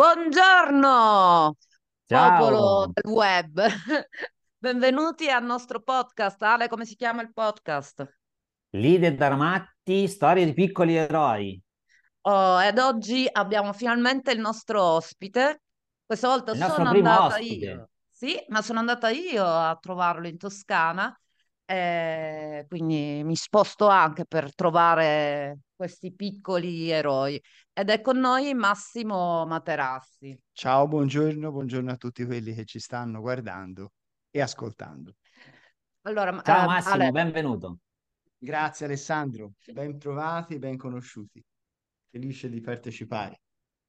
Buongiorno, popolo Ciao, del web. Benvenuti al nostro podcast. Ale, come si chiama il podcast? leader Darmatti, storie di piccoli eroi. Oh, ed oggi abbiamo finalmente il nostro ospite. Questa volta Il sono andata ospite. io. Sì, ma sono andata io a trovarlo in Toscana, eh, quindi mi sposto anche per trovare questi piccoli eroi. Ed è con noi Massimo Materassi. Ciao, buongiorno, buongiorno a tutti quelli che ci stanno guardando e ascoltando. Allora, Ciao eh, Ale, Massimo, benvenuto. Grazie Alessandro, ben trovati, ben conosciuti. Felice di partecipare.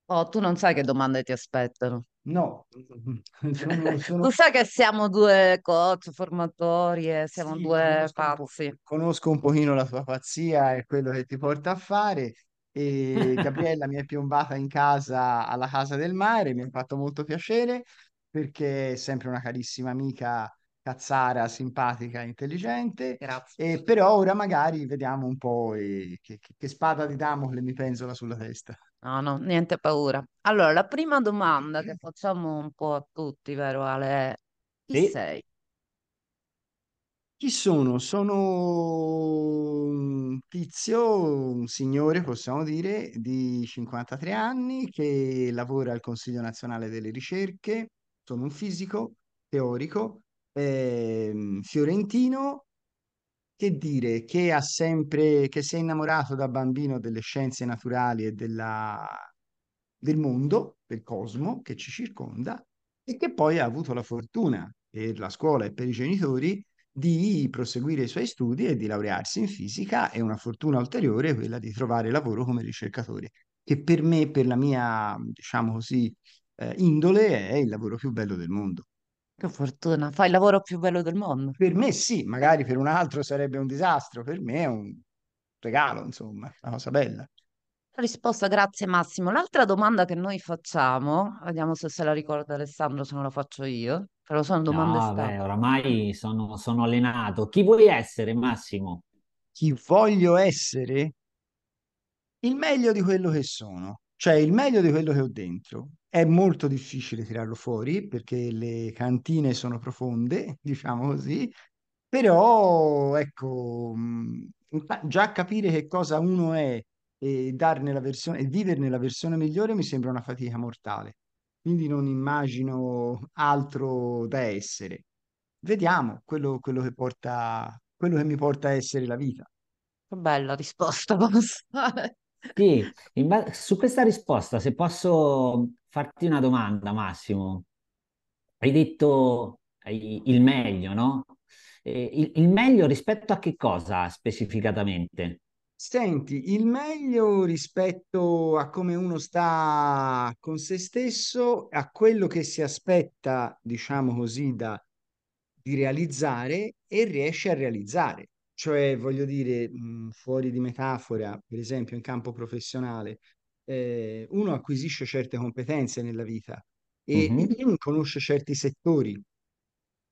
oh, tu non sai che domande ti aspettano. No, sono, sono- Tu sai che siamo due coach, formatori e siamo sì, due conosco un pazzi. conosco un pochino la tua pazzia e quello che ti porta a fare. E Gabriella mi è piombata in casa alla Casa del Mare, mi ha fatto molto piacere perché è sempre una carissima amica cazzara, simpatica, intelligente. Grazie. E però ora magari vediamo un po' eh, che, che- spada di Damocle mi penzola sulla testa. No, no, niente paura. Allora, la prima domanda che facciamo un po' a tutti, vero Ale? è, Chi Sì, sei? Chi sono? Sono un tizio, un signore, possiamo dire, di 53 anni che lavora al Consiglio Nazionale delle Ricerche. Sono un fisico teorico, ehm, fiorentino, che dire, che ha sempre, che si è innamorato da bambino delle scienze naturali e della, del mondo, del cosmo che ci circonda, e che poi ha avuto la fortuna per la scuola e per i genitori di proseguire i suoi studi e di laurearsi in fisica e una fortuna ulteriore quella di trovare lavoro come ricercatore, che per me, per la mia, diciamo così, eh, indole, è il lavoro più bello del mondo. Che fortuna, fai il lavoro più bello del mondo. Per me sì, magari per un altro sarebbe un disastro, per me è un regalo, insomma, una cosa bella. Risposta, grazie Massimo. L'altra domanda che noi facciamo, vediamo se se la ricorda Alessandro, se non la faccio io, però sono domande no, standard. beh, oramai sono, sono allenato. Chi vuoi essere, Massimo? Chi voglio essere? il meglio di quello che sono, cioè il meglio di quello che ho dentro. È molto difficile tirarlo fuori perché le cantine sono profonde, diciamo così, però ecco, infa- già capire che cosa uno è e darne la versione, e viverne la versione migliore mi sembra una fatica mortale. Quindi non immagino altro da essere. Vediamo quello, quello che porta, quello che mi porta a essere la vita. Che bella risposta, posso fare? Sì, in ba- su questa risposta, se posso farti una domanda, Massimo. Hai detto il meglio, no? Il, il meglio rispetto a che cosa specificatamente? Senti, il meglio rispetto a come uno sta con se stesso, a quello che si aspetta, diciamo così, da, di realizzare e riesce a realizzare. Cioè, voglio dire, fuori di metafora, per esempio in campo professionale, eh, uno acquisisce certe competenze nella vita e Mhm, conosce certi settori.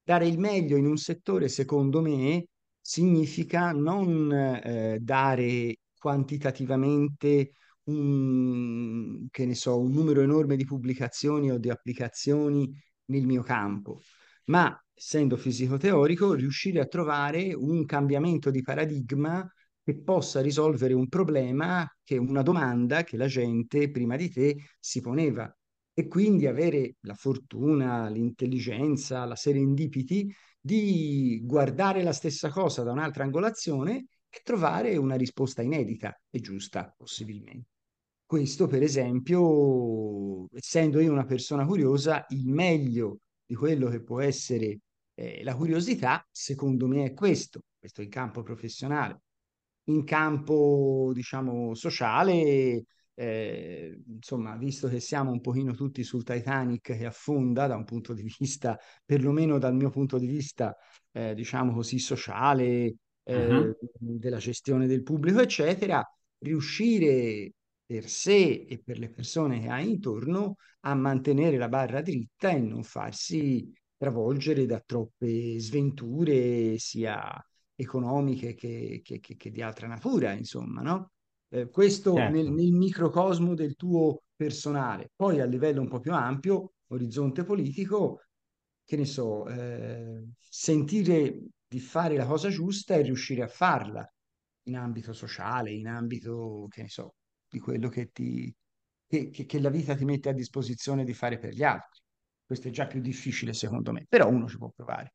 Dare il meglio in un settore, secondo me, significa non eh, dare quantitativamente un, che ne so, un numero enorme di pubblicazioni o di applicazioni nel mio campo, ma essendo fisico teorico, riuscire a trovare un cambiamento di paradigma che possa risolvere un problema, che una domanda che la gente prima di te si poneva e quindi avere la fortuna, l'intelligenza, la serendipity di guardare la stessa cosa da un'altra angolazione e trovare una risposta inedita e giusta, possibilmente. Questo, per esempio, essendo io una persona curiosa, il meglio di quello che può essere eh, la curiosità, secondo me, è questo, questo in campo professionale. In campo, diciamo, sociale, eh, insomma, visto che siamo un pochino tutti sul Titanic che affonda da un punto di vista, perlomeno dal mio punto di vista, eh, diciamo così, sociale, eh, della gestione del pubblico, eccetera, riuscire per sé e per le persone che hai intorno a mantenere la barra dritta e non farsi travolgere da troppe sventure, sia economiche che, che- che- che di altra natura, insomma, no? Eh, questo nel, certo. nel microcosmo del tuo personale. Poi a livello un po' più ampio, orizzonte politico, che ne so, eh, sentire di fare la cosa giusta e riuscire a farla in ambito sociale, in ambito, che ne so, di quello che, ti, che, che, che la vita ti mette a disposizione di fare per gli altri. Questo è già più difficile secondo me, però uno ci può provare.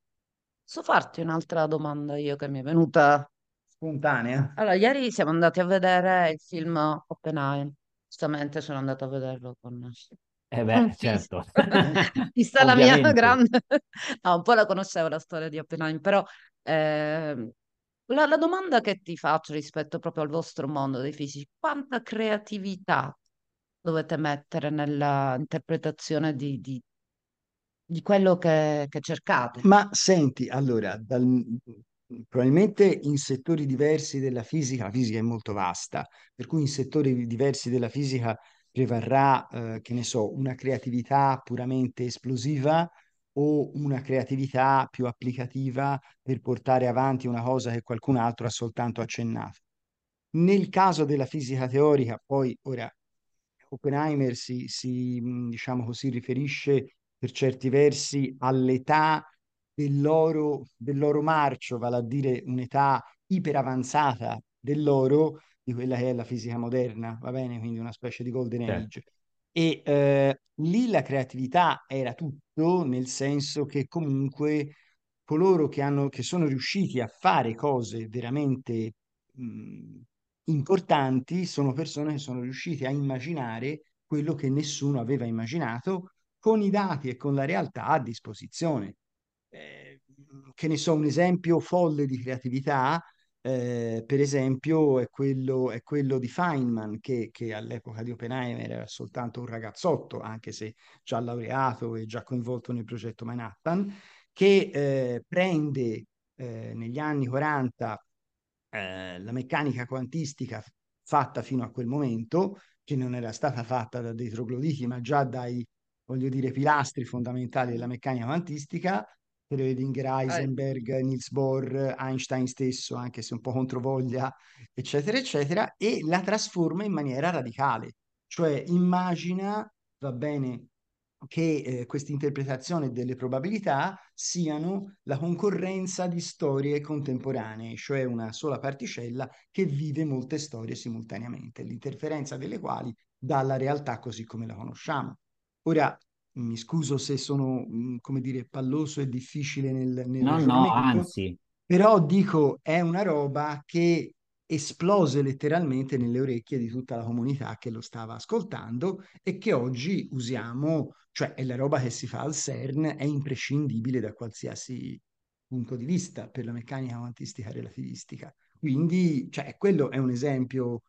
Posso farti un'altra domanda io che mi è venuta Spontanea? Allora, ieri siamo andati a vedere il film Oppenheimer. Giustamente sono andato a vederlo con Eh con beh, Fis. certo. Vista la mia Ovviamente. grande... No, un po' la conoscevo la storia di Oppenheimer, però ehm, la, la domanda che ti faccio rispetto proprio al vostro mondo dei fisici, quanta creatività dovete mettere nella interpretazione di, di- di quello che, che cercate? Ma senti, allora, dal- probabilmente in settori diversi della fisica, la fisica è molto vasta, per cui in settori diversi della fisica prevarrà, eh, che ne so, una creatività puramente esplosiva o una creatività più applicativa per portare avanti una cosa che qualcun altro ha soltanto accennato. Nel caso della fisica teorica, poi ora Oppenheimer si, si, mh, diciamo così, riferisce per certi versi all'età dell'oro, dell'oro marcio, vale a dire un'età iperavanzata dell'oro di quella che è la fisica moderna, va bene? Quindi una specie di golden Certo. age. E eh, lì la creatività era tutto, nel senso che comunque coloro che hanno, che sono riusciti a fare cose veramente mh, importanti sono persone che sono riuscite a immaginare quello che nessuno aveva immaginato con i dati e con la realtà a disposizione. Eh, che ne so, un esempio folle di creatività, eh, per esempio, è quello, è quello di Feynman, che, che all'epoca di Oppenheimer era soltanto un ragazzotto, anche se già laureato e già coinvolto nel progetto Manhattan, che eh, prende eh, negli anni 40 eh, la meccanica quantistica fatta fino a quel momento, che non era stata fatta da dei trogloditi, ma già dai, voglio dire, pilastri fondamentali della meccanica quantistica, Schrödinger, Eh, Heisenberg, Niels Bohr, Einstein stesso, anche se un po' controvoglia, eccetera, eccetera, e la trasforma in maniera radicale. Cioè immagina, va bene, che eh, questa interpretazione delle probabilità siano la concorrenza di storie contemporanee, cioè una sola particella che vive molte storie simultaneamente, l'interferenza delle quali dà la realtà così come la conosciamo. Ora, mi scuso se sono, mh, come dire, palloso e difficile nel, nel No, no, anzi, però dico, è una roba che esplose letteralmente nelle orecchie di tutta la comunità che lo stava ascoltando e che oggi usiamo, cioè è la roba che si fa al CERN, è imprescindibile da qualsiasi punto di vista per la meccanica quantistica relativistica. Quindi, cioè, quello è un esempio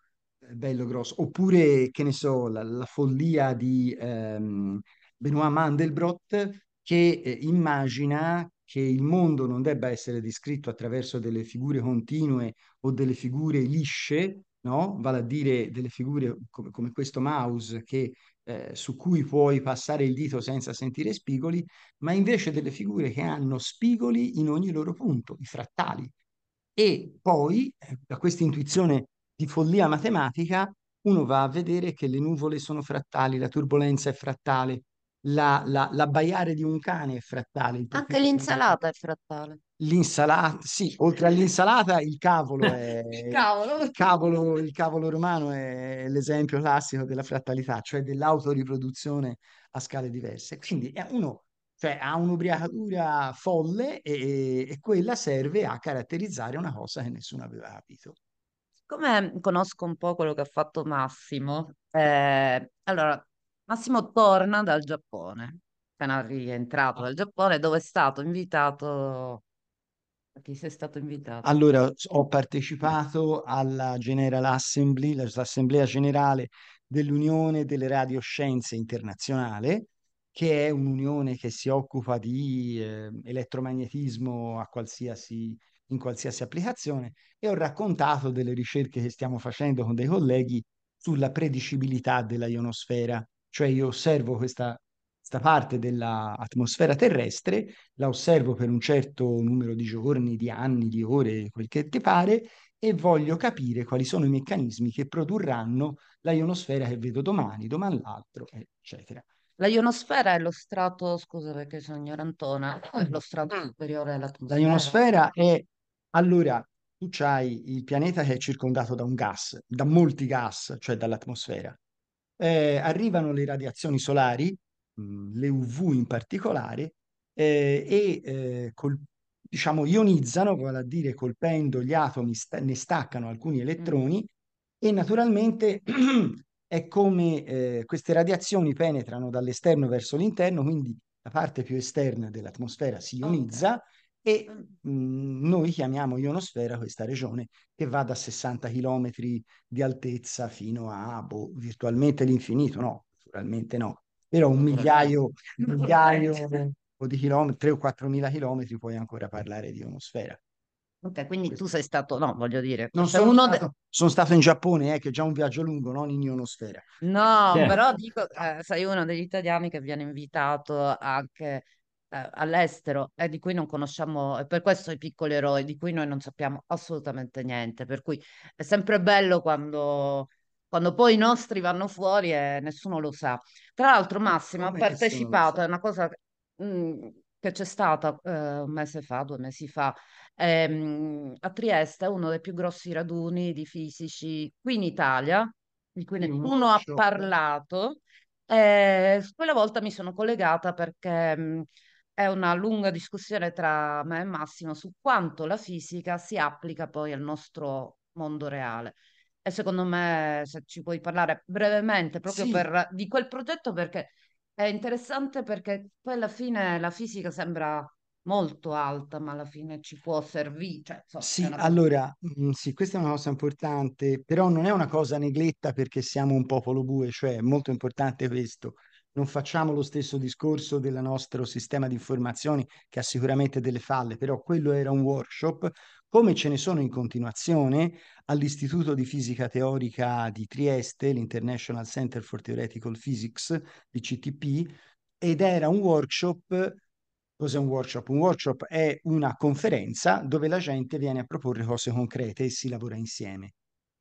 bello grosso. Oppure, che ne so, la, la follia di ehm, Benoît Mandelbrot che eh, immagina che il mondo non debba essere descritto attraverso delle figure continue o delle figure lisce, no? Vale a dire delle figure come, come questo mouse che, eh, su cui puoi passare il dito senza sentire spigoli, ma invece delle figure che hanno spigoli in ogni loro punto, i frattali. E poi, eh, da questa intuizione di follia matematica, uno va a vedere che le nuvole sono frattali, la turbolenza è frattale, la, la- l'abbaiare di un cane è frattale, il Anche l'insalata è frattale. L'insalata, sì, oltre all'insalata il cavolo è Cavolo. il cavolo, il cavolo romano è l'esempio classico della frattalità, cioè dell'autoriproduzione a scale diverse. Quindi è uno, cioè, ha un'ubriacatura folle e, e quella serve a caratterizzare una cosa che nessuno aveva capito. Come conosco un po' quello che ha fatto Massimo, eh, allora Massimo torna dal Giappone, appena rientrato dal Giappone, dove è stato invitato. A chi sei stato invitato? Allora, ho partecipato alla General Assembly, la- l'Assemblea Generale dell'Unione delle Radioscienze Internazionale, che è un'unione che si occupa di eh, elettromagnetismo a qualsiasi, in qualsiasi applicazione, e ho raccontato delle ricerche che stiamo facendo con dei colleghi sulla predicibilità della ionosfera. Cioè io osservo questa, questa parte dell'atmosfera terrestre la osservo per un certo numero di giorni, di anni, di ore, quel che ti pare, e voglio capire quali sono i meccanismi che produrranno la ionosfera che vedo domani, domani l'altro, eccetera. La ionosfera è lo strato, scusa perché sono ignorantona, è lo strato superiore all'atmosfera. La ionosfera è, allora, tu c'hai il pianeta che è circondato da un gas, da molti gas, cioè dall'atmosfera. Eh, arrivano le radiazioni solari, mh, mm, le UV in particolare, eh, e eh, col, diciamo, ionizzano, vale a dire colpendo gli atomi, sta- ne staccano alcuni elettroni mm. e naturalmente è come eh, queste radiazioni penetrano dall'esterno verso l'interno, quindi la parte più esterna dell'atmosfera si ionizza okay. E mh, mm, noi chiamiamo ionosfera questa regione che va da 60 km di altezza fino a boh, virtualmente l'infinito, no, naturalmente no, però un migliaio, un migliaio di chilometri, 3 o 4 mila chilometri, puoi ancora parlare di ionosfera. Ok, quindi Questo. tu sei stato, no, voglio dire, non sono stato, de... sono stato in Giappone, eh, che è già un viaggio lungo, non in ionosfera. No, yeah. però dico, eh, sei uno degli italiani che viene invitato anche eh, all'estero e di cui non conosciamo, e per questo i piccoli eroi, di cui noi non sappiamo assolutamente niente, per cui è sempre bello quando, quando poi i nostri vanno fuori e nessuno lo sa. Tra l'altro Massimo ha partecipato, è una cosa mh, mm, che c'è stata eh, un mese fa, due mesi fa, ehm, a Trieste, uno dei più grossi raduni di fisici qui in Italia, di cui nessuno ha parlato. E quella volta mi sono collegata perché mh, è una lunga discussione tra me e Massimo su quanto la fisica si applica poi al nostro mondo reale. E secondo me, se ci puoi parlare brevemente proprio Sì, per, di quel progetto, perché è interessante perché poi alla fine la fisica sembra molto alta, ma alla fine ci può servire. Cioè, è Sì, una allora, mm, sì, questa è una cosa importante, però non è una cosa negletta perché siamo un popolo bue, cioè è molto importante questo. Non facciamo lo stesso discorso del nostro sistema di informazioni che ha sicuramente delle falle, però quello era un workshop, come ce ne sono in continuazione all'Istituto di Fisica Teorica di Trieste, l'International Center for Theoretical Physics, l'ICTP, ed era un workshop Cos'è un workshop? Un workshop è una conferenza dove la gente viene a proporre cose concrete e si lavora insieme.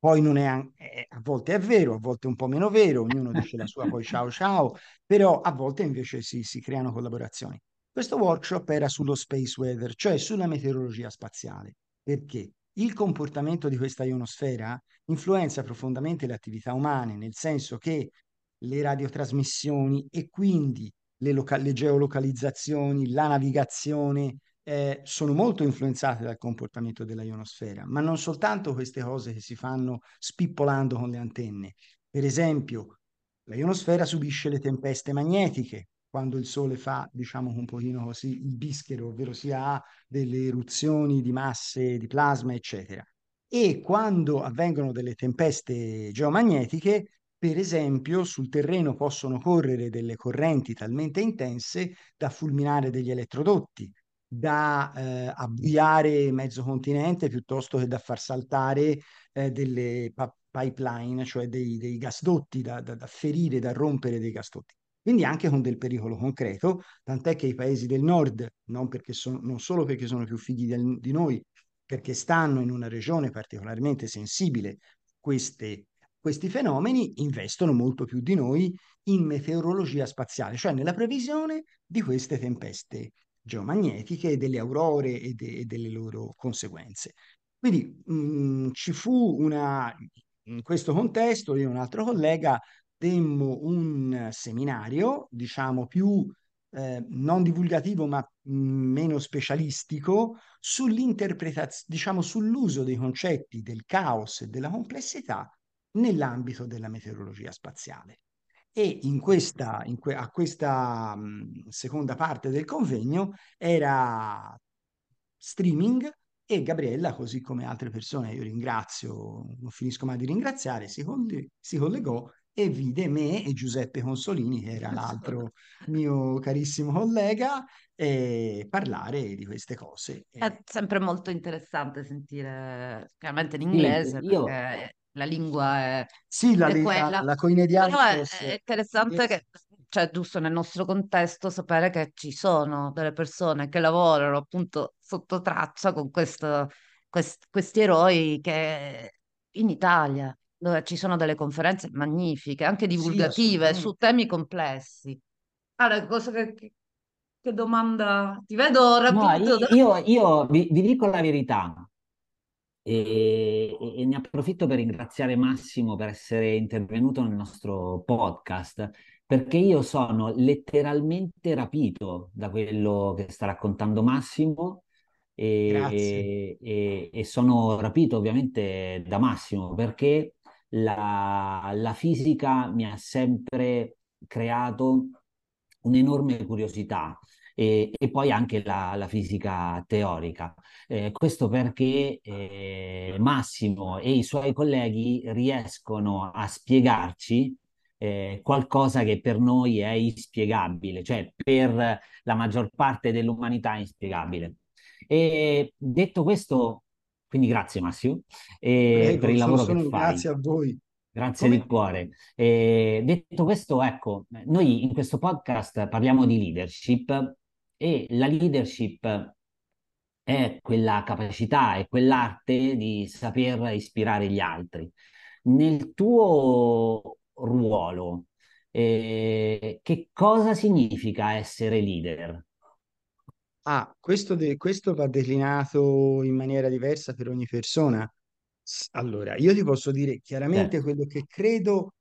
Poi non è, è, a volte è vero, a volte è un po' meno vero, ognuno dice la sua, poi ciao ciao, però a volte invece si, si creano collaborazioni. Questo workshop era sullo space weather, cioè sulla meteorologia spaziale. Perché? Il comportamento di questa ionosfera influenza profondamente le attività umane, nel senso che le radiotrasmissioni e quindi le, loca- le geolocalizzazioni, la navigazione eh, sono molto influenzate dal comportamento della ionosfera, ma non soltanto queste cose che si fanno spippolando con le antenne. Per esempio, la ionosfera subisce le tempeste magnetiche, quando il Sole fa, diciamo un pochino così, il bischero, ovvero sia ha delle eruzioni di masse di plasma, eccetera. E quando avvengono delle tempeste geomagnetiche, per esempio, sul terreno possono correre delle correnti talmente intense da fulminare degli elettrodotti, da eh, avviare mezzo continente piuttosto che da far saltare eh, delle pipeline, cioè dei, dei gasdotti, da, da, da ferire, da rompere dei gasdotti. Quindi anche con del pericolo concreto, tant'è che i paesi del nord, non, sono, non solo perché sono più figli del, di noi, perché stanno in una regione particolarmente sensibile queste, questi fenomeni, investono molto più di noi in meteorologia spaziale, cioè nella previsione di queste tempeste geomagnetiche, delle aurore e, de, e delle loro conseguenze. Quindi mh, mm, ci fu una, in questo contesto, io e un altro collega demmo un seminario, diciamo più eh, non divulgativo ma mh, meno specialistico, sull'interpretazione, diciamo sull'uso dei concetti del caos e della complessità nell'ambito della meteorologia spaziale. E in questa, in que- a questa mh, seconda parte del convegno era streaming e Gabriella, così come altre persone, io ringrazio, non finisco mai di ringraziare, si, coll- si collegò e vide me e Giuseppe Consolini, che era l'altro mio carissimo collega, eh, parlare di queste cose. È sempre molto interessante sentire, chiaramente in inglese, sì, io... perché la lingua è, sì, la, è quella. La, la Però è, è interessante che, cioè giusto nel nostro contesto, sapere che ci sono delle persone che lavorano appunto sotto traccia con questo quest- questi eroi che in Italia, dove ci sono delle conferenze magnifiche, anche divulgative, sì, su temi complessi. Allora, cosa che, che, che domanda? Ti vedo rapito. No, io, io vi, vi dico la verità. E, e, ne approfitto per ringraziare Massimo per essere intervenuto nel nostro podcast, perché io sono letteralmente rapito da quello che sta raccontando Massimo e, e, e sono rapito ovviamente da Massimo perché la, la fisica mi ha sempre creato un'enorme curiosità e, e poi anche la, la fisica teorica. Eh, questo perché eh, Massimo e i suoi colleghi riescono a spiegarci eh, qualcosa che per noi è inspiegabile, cioè per la maggior parte dell'umanità è inspiegabile. E detto questo, quindi grazie Massimo Prego, per il lavoro sono, che fai. Grazie a voi. Grazie Come... di cuore. E detto questo, ecco, noi in questo podcast parliamo di leadership e la leadership è quella capacità, è quell'arte di saper ispirare gli altri. Nel tuo ruolo, eh, che cosa significa essere leader? Ah, questo, de- questo va declinato in maniera diversa per ogni persona. Allora, io ti posso dire chiaramente Certo. quello che credo.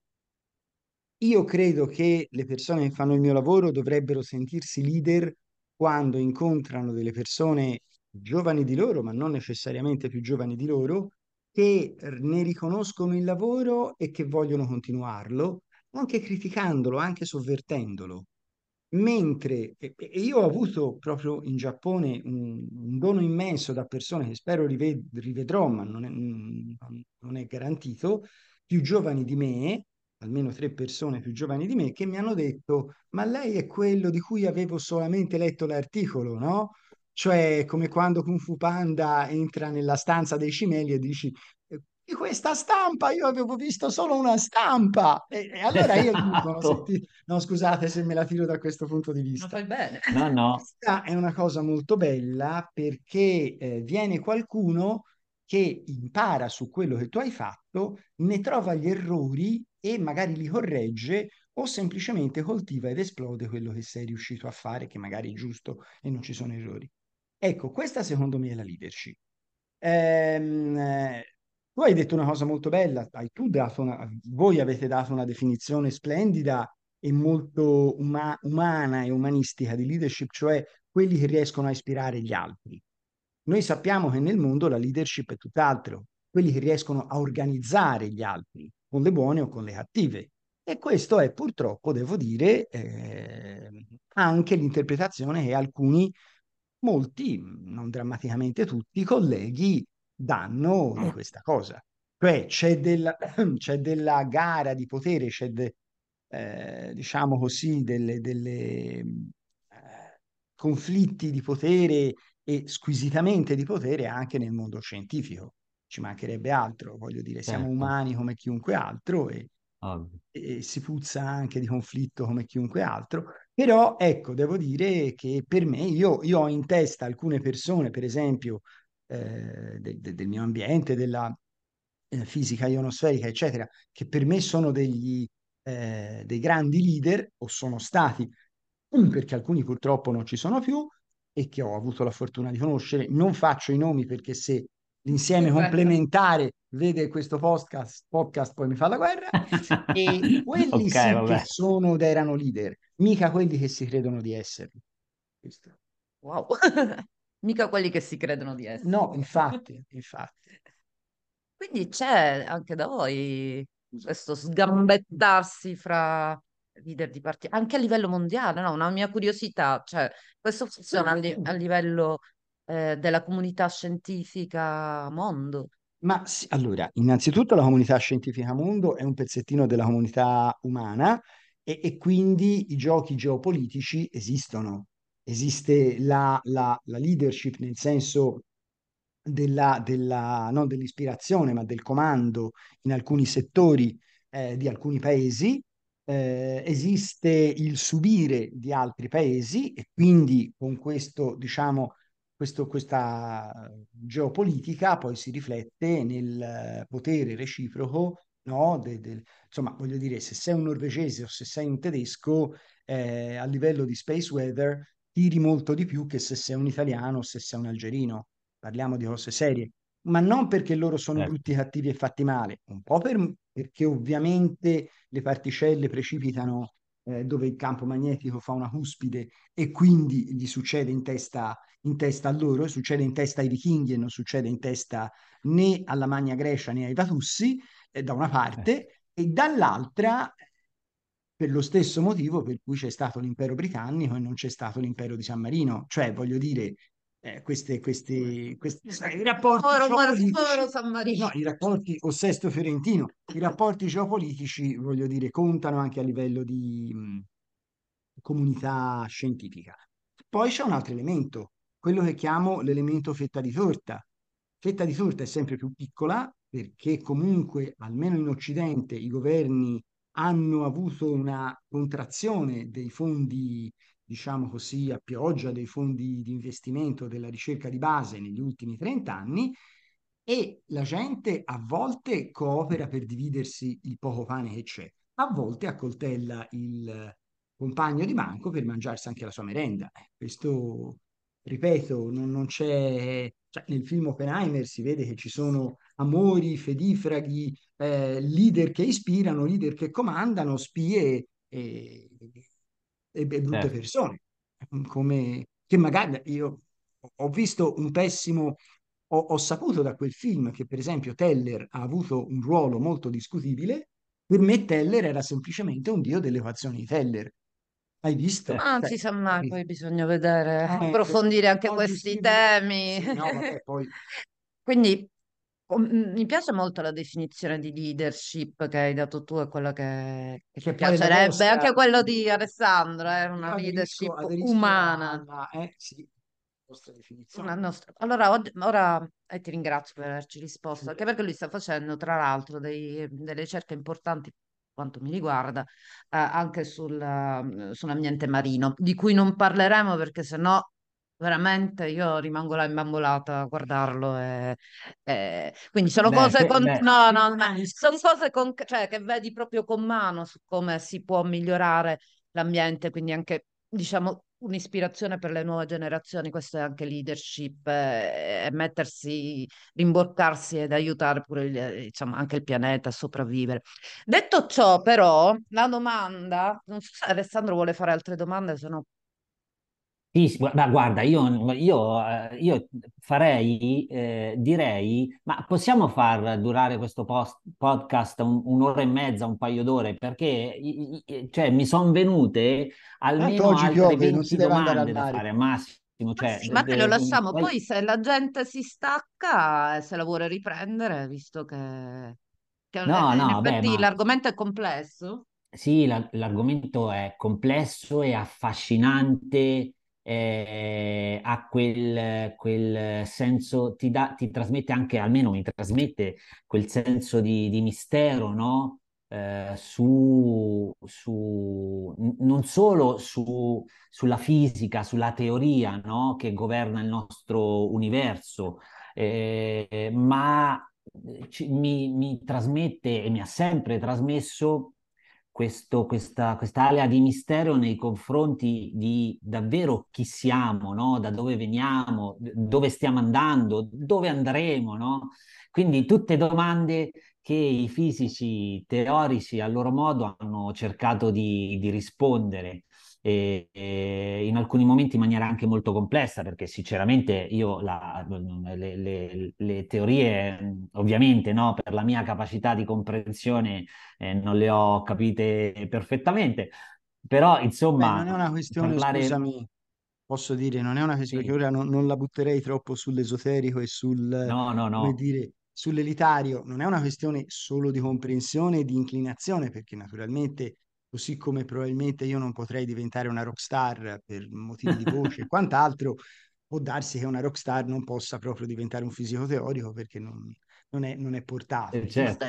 Io credo che le persone che fanno il mio lavoro dovrebbero sentirsi leader quando incontrano delle persone giovani di loro, ma non necessariamente più giovani di loro, che ne riconoscono il lavoro e che vogliono continuarlo, anche criticandolo, anche sovvertendolo. Mentre e, io ho avuto proprio in Giappone un, un dono immenso da persone che spero rived- rivedrò, ma non è, non è garantito, più giovani di me, almeno tre persone più giovani di me, che mi hanno detto: Ma lei è quello di cui avevo solamente letto l'articolo, no? Cioè, come quando Kung Fu Panda entra nella stanza dei cimeli e dici: di questa stampa io avevo visto solo una stampa. E, e allora io gli dico: no, Esatto. senti, no, scusate se me la tiro da questo punto di Non vista. fai bene. No, no, Questa è una cosa molto bella perché eh, viene qualcuno che impara su quello che tu hai fatto, ne trova gli errori e magari li corregge o semplicemente coltiva ed esplode quello che sei riuscito a fare, che magari è giusto e non ci sono errori. Ecco, questa secondo me è la leadership. Ehm, eh, tu hai detto una cosa molto bella, hai tu dato una, voi avete dato una definizione splendida e molto uma- umana e umanistica di leadership, cioè quelli che riescono a ispirare gli altri. Noi sappiamo che nel mondo la leadership è tutt'altro, quelli che riescono a organizzare gli altri, con le buone o con le cattive. E questo è purtroppo, devo dire, eh, anche l'interpretazione che alcuni, molti, non drammaticamente tutti, i colleghi danno di questa cosa. Cioè c'è della, c'è della gara di potere, c'è de, eh, diciamo così, delle, delle eh, conflitti di potere e squisitamente di potere anche nel mondo scientifico. Ci mancherebbe altro, voglio dire, siamo certo, umani come chiunque altro e, e si puzza anche di conflitto come chiunque altro. Però ecco, devo dire che per me, io, io ho in testa alcune persone, per esempio, eh, de, de, del mio ambiente, della eh, fisica ionosferica, eccetera, che per me sono degli, eh, dei grandi leader, o sono stati, perché alcuni purtroppo non ci sono più, e che ho avuto la fortuna di conoscere. Non faccio i nomi perché se l'insieme complementare vede questo podcast, podcast poi mi fa la guerra. E quelli Ok, sì che vabbè. sono ed erano leader, mica quelli che si credono di esserli. Questo. Wow. Mica quelli che si credono di essere. No, infatti, infatti. Quindi c'è anche da voi questo sgambettarsi fra leader di partiti, anche a livello mondiale, no? Una mia curiosità, cioè questo funziona a, li- a livello eh, della comunità scientifica mondo. Ma sì, allora, innanzitutto la comunità scientifica mondo è un pezzettino della comunità umana e, e quindi i giochi geopolitici esistono. Esiste la, la- la leadership nel senso della, della- non dell'ispirazione, ma del comando in alcuni settori eh, di alcuni paesi. Eh, esiste il subire di altri paesi e quindi con questo, diciamo, questo, questa geopolitica poi si riflette nel potere reciproco, no? De, de, insomma, voglio dire, se sei un norvegese o se sei un tedesco, eh, a livello di space weather tiri molto di più che se sei un italiano o se sei un algerino. Parliamo di cose serie, ma non perché loro sono Eh. brutti, cattivi e fatti male, un po' per- perché ovviamente le particelle precipitano eh, dove il campo magnetico fa una cuspide e quindi gli succede in testa, in testa a loro, succede in testa ai vichinghi e non succede in testa né alla Magna Grecia né ai Vatussi, eh, da una parte, e dall'altra per lo stesso motivo per cui c'è stato l'impero britannico e non c'è stato l'impero di San Marino. Cioè, voglio dire, eh, questi, questi, questi i rapporti geopolitici, povero San Marino. no, i rapporti, o Sesto Fiorentino, i rapporti geopolitici, voglio dire, contano anche a livello di mh, comunità scientifica. Poi c'è un altro elemento, quello che chiamo l'elemento fetta di torta. Fetta di torta è sempre più piccola perché comunque, almeno in Occidente, i governi hanno avuto una contrazione dei fondi, diciamo così, a pioggia, dei fondi di investimento della ricerca di base negli ultimi 30 anni e la gente a volte coopera per dividersi il poco pane che c'è, a volte accoltella il compagno di banco per mangiarsi anche la sua merenda. Questo, ripeto, non, non c'è... Cioè, nel film Oppenheimer si vede che ci sono amori, fedifraghi, eh, leader che ispirano, leader che comandano, spie e, e- brutte Certo. persone. Come, che magari io ho visto un pessimo, ho, ho saputo da quel film che per esempio Teller ha avuto un ruolo molto discutibile. Per me Teller era semplicemente un dio delle equazioni di Teller. Hai visto? Ma non Cioè, si sa mai, poi bisogna vedere, eh, approfondire anche questi temi. Sì, no, vabbè, poi Quindi oh, mi piace molto la definizione di leadership che hai dato tu e quella che, che che piacerebbe, anche quello di Alessandro, è una aderisco, leadership aderisco umana. alla, eh, sì, definizione. nostra- Allora, oggi- ora eh, ti ringrazio per averci risposto, anche perché lui sta facendo, tra l'altro, dei- delle ricerche importanti, quanto mi riguarda, eh, anche sul, eh, sull'ambiente marino, di cui non parleremo perché sennò veramente io rimango là imbambolata a guardarlo. E, e- Quindi sono Beh, cose, con... no, no, sono cose con... cioè, che vedi proprio con mano su come si può migliorare l'ambiente, quindi anche, diciamo, un'ispirazione per le nuove generazioni, questo è anche leadership, eh, mettersi, rimborcarsi ed aiutare pure il- diciamo, anche il pianeta a sopravvivere. Detto ciò, però, la domanda, non so se Alessandro vuole fare altre domande, se no... Sì, sì, guarda, io, io, eh, io farei, eh, direi, ma possiamo far durare questo post- podcast un- un'ora e mezza, un paio d'ore? Perché i- i- cioè, mi sono venute Tanto almeno oggi altre piove, non 20 si deve andare al domande da mare. fare, al massimo. Ma Cioè, sì, de- ma te lo de- lasciamo, poi- poi se la gente si stacca, e se la vuole riprendere, visto che, che No, eh, in no, beh, effetti ma l'argomento è complesso. Sì, la- l'argomento è complesso e affascinante, eh, ha quel, quel senso, ti dà, ti trasmette anche, almeno mi trasmette quel senso di, di mistero, no? Eh, su, su- non solo su- sulla fisica, sulla teoria, no? Che governa il nostro universo, eh, ma ci- mi, mi trasmette e mi ha sempre trasmesso questo, questa, questa area di mistero nei confronti di davvero chi siamo, no? Da dove veniamo, dove stiamo andando, dove andremo, no? Quindi tutte domande che i fisici teorici a loro modo hanno cercato di, di rispondere e, e in alcuni momenti in maniera anche molto complessa, perché sinceramente io la- le, le- le teorie, ovviamente, no, per la mia capacità di comprensione eh, non le ho capite perfettamente, però Beh, insomma, non è una questione, parlare... scusami, posso dire, non è una questione, Sì, perché ora non, non la butterei troppo sull'esoterico e sul, no, no, come no. dire, sull'elitario, non è una questione solo di comprensione e di inclinazione, perché naturalmente, così come probabilmente io non potrei diventare una rockstar per motivi di voce e quant'altro, può darsi che una rockstar non possa proprio diventare un fisico teorico perché non, non, è, non è, portato. Eh, certo.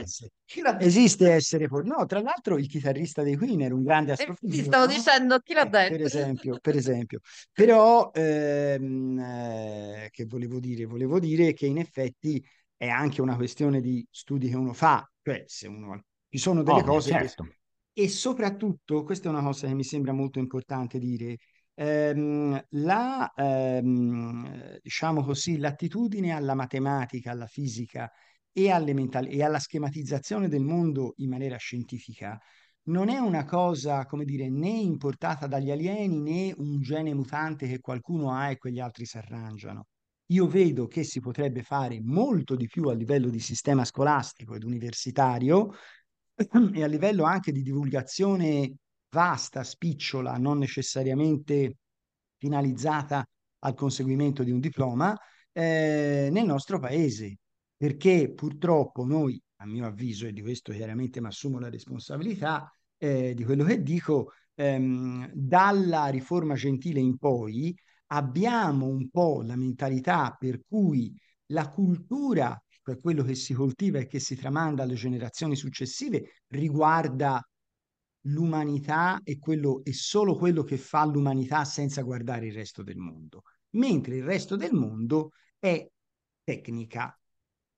Esiste essere portato. No, tra l'altro il chitarrista dei Queen era un grande astrofisico. Ti stavo dicendo chi l'ha eh, detto. Per esempio, per esempio. Però, ehm, eh, che volevo dire? Volevo dire che in effetti è anche una questione di studi che uno fa, cioè se uno... Ci sono delle Ovvio, cose certo. che... E soprattutto, questa è una cosa che mi sembra molto importante dire, ehm, la, ehm, diciamo così, l'attitudine alla matematica, alla fisica e, alle mental- e alla schematizzazione del mondo in maniera scientifica non è una cosa, come dire, né importata dagli alieni né un gene mutante che qualcuno ha e quegli altri si arrangiano. Io vedo che si potrebbe fare molto di più a livello di sistema scolastico ed universitario e a livello anche di divulgazione vasta, spicciola, non necessariamente finalizzata al conseguimento di un diploma eh, nel nostro paese, perché purtroppo noi, a mio avviso, e di questo chiaramente mi assumo la responsabilità eh, di quello che dico, ehm, dalla riforma gentile in poi abbiamo un po' la mentalità per cui la cultura cioè quello che si coltiva e che si tramanda alle generazioni successive, riguarda l'umanità e, quello, e solo quello che fa l'umanità senza guardare il resto del mondo. Mentre il resto del mondo è tecnica.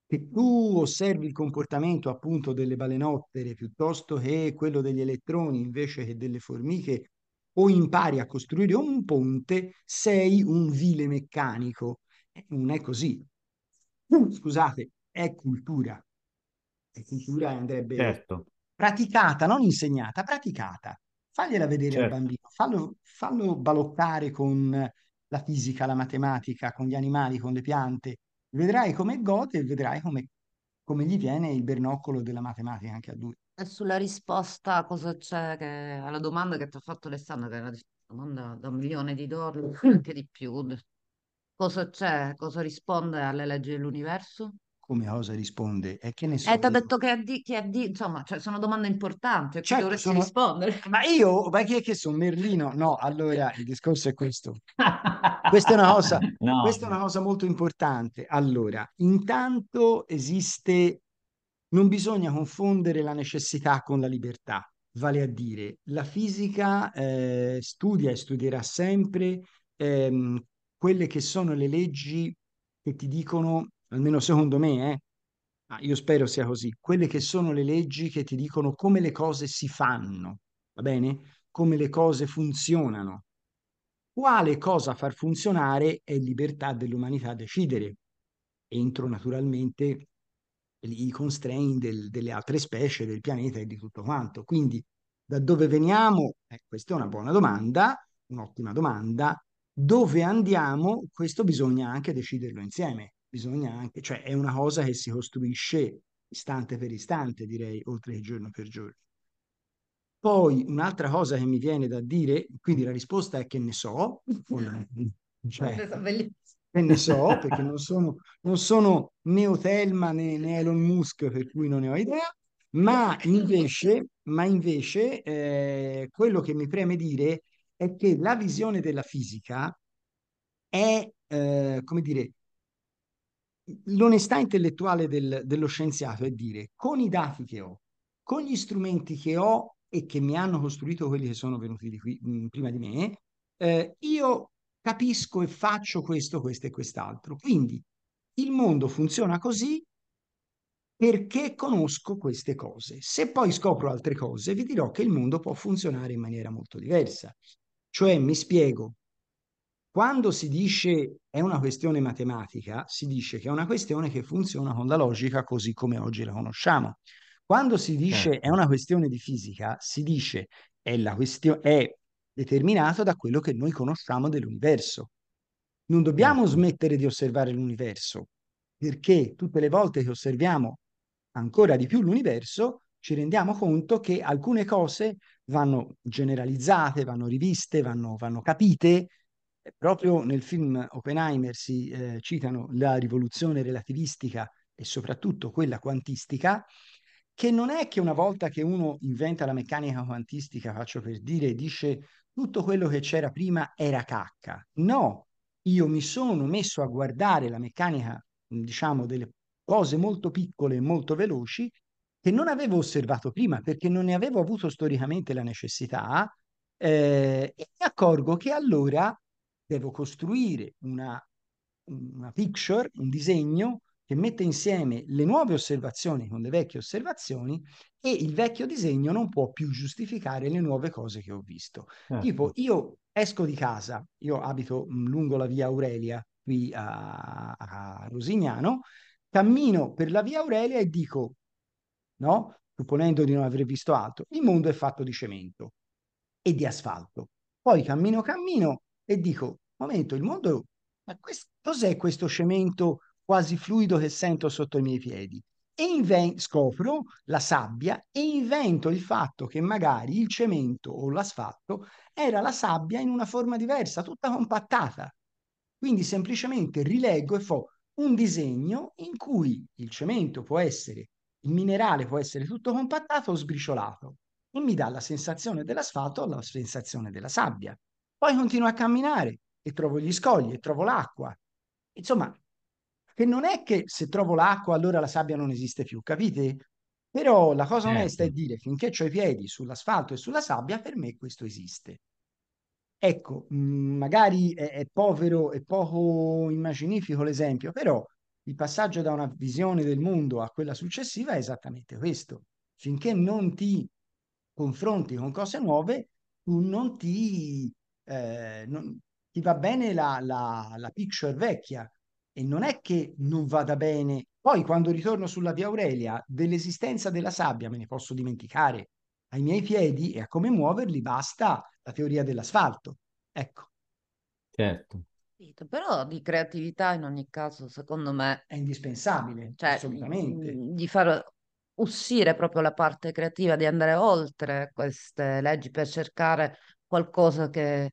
Se tu osservi il comportamento appunto delle balenottere piuttosto che quello degli elettroni invece che delle formiche o impari a costruire un ponte, sei un vile meccanico. Non è così. Scusate, è cultura. È cultura e andrebbe certo. praticata, non insegnata, praticata. Fagliela vedere certo. al bambino, fallo, fallo balottare con la fisica, la matematica, con gli animali, con le piante. Vedrai come gode e vedrai come, come gli viene il bernoccolo della matematica anche a lui. E sulla risposta cosa c'è che, alla domanda che ti ha fatto Alessandro, che è una domanda da un milione di dollari, anche di più. Cosa c'è? Cosa risponde alle leggi dell'universo? Come cosa risponde? E che ne so? Eh, ti ha detto che, addi- che addi- insomma, cioè, sono domande importanti, Certo, dovresti sono- rispondere. Ma io, ma chi è che sono? Merlino? No, allora il discorso è questo. Questa è una cosa, No. questa è una cosa molto importante. Allora, intanto esiste, non bisogna confondere la necessità con la libertà. Vale a dire, la fisica eh, studia e studierà sempre ehm, quelle che sono le leggi che ti dicono, almeno secondo me, eh, ma io spero sia così, quelle che sono le leggi che ti dicono come le cose si fanno, va bene? Come le cose funzionano. Quale cosa far funzionare è libertà dell'umanità decidere, entro naturalmente i constraint del, delle altre specie del pianeta e di tutto quanto. Quindi da dove veniamo? Eh, questa è una buona domanda, un'ottima domanda. Dove andiamo? Questo bisogna anche deciderlo insieme. Bisogna anche, cioè è una cosa che si costruisce istante per istante, direi, oltre che giorno per giorno. Poi un'altra cosa che mi viene da dire, quindi la risposta è che ne so, cioè, che ne so, perché non sono, non sono né Otelma né, né Elon Musk, per cui non ne ho idea, ma invece, ma invece eh, quello che mi preme dire è che la visione della fisica è, eh, come dire, l'onestà intellettuale del, dello scienziato è dire, con i dati che ho, con gli strumenti che ho e che mi hanno costruito quelli che sono venuti di qui, mh, prima di me, eh, io capisco e faccio questo, questo e quest'altro. Quindi il mondo funziona così perché conosco queste cose. Se poi scopro altre cose, vi dirò che il mondo può funzionare in maniera molto diversa. Cioè, mi spiego, quando si dice è una questione matematica, si dice che è una questione che funziona con la logica così come oggi la conosciamo. Quando si dice Certo. è una questione di fisica, si dice è, la questio- è determinato da quello che noi conosciamo dell'universo. Non dobbiamo Certo. smettere di osservare l'universo, perché tutte le volte che osserviamo ancora di più l'universo, ci rendiamo conto che alcune cose vanno generalizzate, vanno riviste, vanno, vanno capite. Eh, Proprio nel film Oppenheimer si eh, citano la rivoluzione relativistica e soprattutto quella quantistica, che non è che una volta che uno inventa la meccanica quantistica, faccio per dire, dice tutto quello che c'era prima era cacca. No, io mi sono messo a guardare la meccanica, diciamo, delle cose molto piccole e molto veloci che non avevo osservato prima perché non ne avevo avuto storicamente la necessità eh, e accorgo che allora devo costruire una, una picture, un disegno che mette insieme le nuove osservazioni con le vecchie osservazioni e il vecchio disegno non può più giustificare le nuove cose che ho visto. Certo. Tipo, io esco di casa, io abito lungo la via Aurelia qui a, a Rosignano, cammino per la via Aurelia e dico, no? Supponendo di non aver visto altro, il mondo è fatto di cemento e di asfalto. Poi cammino, cammino e dico, momento, il mondo, ma questo, cos'è questo cemento quasi fluido che sento sotto i miei piedi. E inven- scopro la sabbia e invento il fatto che magari il cemento o l'asfalto era la sabbia in una forma diversa, tutta compattata. Quindi semplicemente rileggo e fo un disegno in cui il cemento può essere, il minerale può essere tutto compattato o sbriciolato e mi dà la sensazione dell'asfalto o la sensazione della sabbia. Poi continuo a camminare e trovo gli scogli e trovo l'acqua. Insomma, che non è che se trovo l'acqua allora la sabbia non esiste più, capite? Però la cosa certo. onesta è dire finché ho i piedi sull'asfalto e sulla sabbia, per me questo esiste. Ecco, magari è, è povero e poco immaginifico l'esempio, però il passaggio da una visione del mondo a quella successiva è esattamente questo. Finché non ti confronti con cose nuove, tu non ti, eh, non, ti va bene la, la, la picture vecchia, e non è che non vada bene. Poi quando ritorno sulla via Aurelia, dell'esistenza della sabbia me ne posso dimenticare. Ai miei piedi e a come muoverli basta la teoria dell'asfalto. Ecco. Certo. Però di creatività in ogni caso, secondo me, è indispensabile, cioè, assolutamente. Di far uscire proprio la parte creativa, di andare oltre queste leggi per cercare qualcosa che,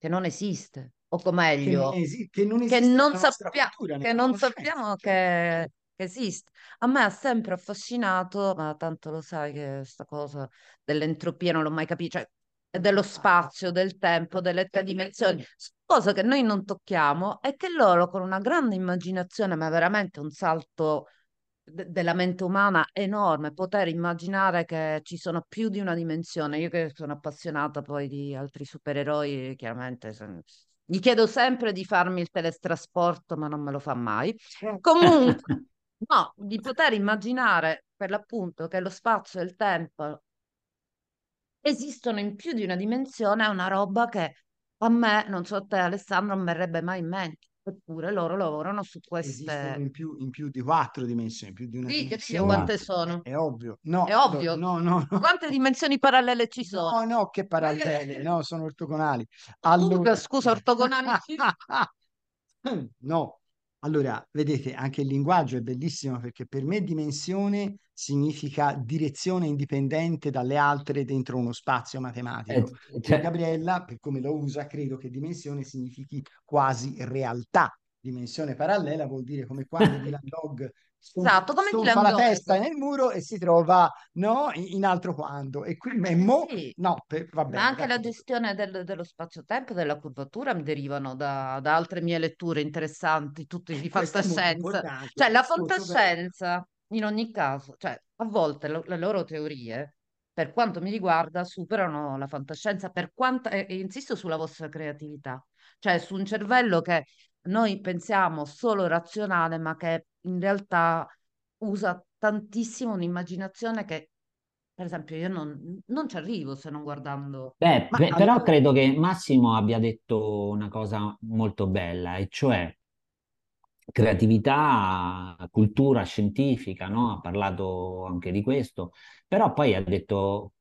che non esiste o meglio, che, esi- che non, che non, sappia- cultura, che, non sappiamo che, che esiste. A me ha sempre affascinato, ma tanto lo sai che questa cosa dell'entropia non l'ho mai capito, cioè dello spazio, del tempo, delle tre dimensioni, cosa che noi non tocchiamo e che loro con una grande immaginazione, ma veramente un salto de- della mente umana enorme, poter immaginare che ci sono più di una dimensione. Io che sono appassionata poi di altri supereroi, chiaramente gli chiedo sempre di farmi il teletrasporto, ma non me lo fa mai. Comunque, no, di poter immaginare per l'appunto che lo spazio e il tempo esistono in più di una dimensione è una roba che a me, non so a te Alessandro, non verrebbe mai in mente. Eppure loro lavorano su queste... In più, in più di quattro dimensioni, più di una sì, dimensione. quante sono? È ovvio. No, è ovvio. No, no, no. Quante dimensioni parallele ci sono? No, no, che parallele, no, sono ortogonali. Allora... Scusa, ortogonali. no, allora, vedete, anche il linguaggio è bellissimo perché per me dimensione significa direzione indipendente dalle altre dentro uno spazio matematico. Eh, cioè... Gabriella, per come lo usa, credo che dimensione significhi quasi realtà. Dimensione parallela vuol dire come quando Dylan Dog esatto, come fa la testa nel muro e si trova no, in altro quando. E qui Memmo, sì. no, per, va bene. Ma anche la gestione del, dello spazio-tempo, della curvatura, mi derivano da, da, altre mie letture interessanti, tutte di fantascienza. Cioè la fantascienza in ogni caso, cioè, a volte lo, le loro teorie, per quanto mi riguarda, superano la fantascienza, per quanto, e, e insisto sulla vostra creatività, cioè su un cervello che noi pensiamo solo razionale, ma che in realtà usa tantissimo un'immaginazione che, per esempio, io non, non ci arrivo se non guardando. Beh, ma, però allora... credo che Massimo abbia detto una cosa molto bella, e cioè creatività, cultura scientifica, no? Ha parlato anche di questo, però poi ha detto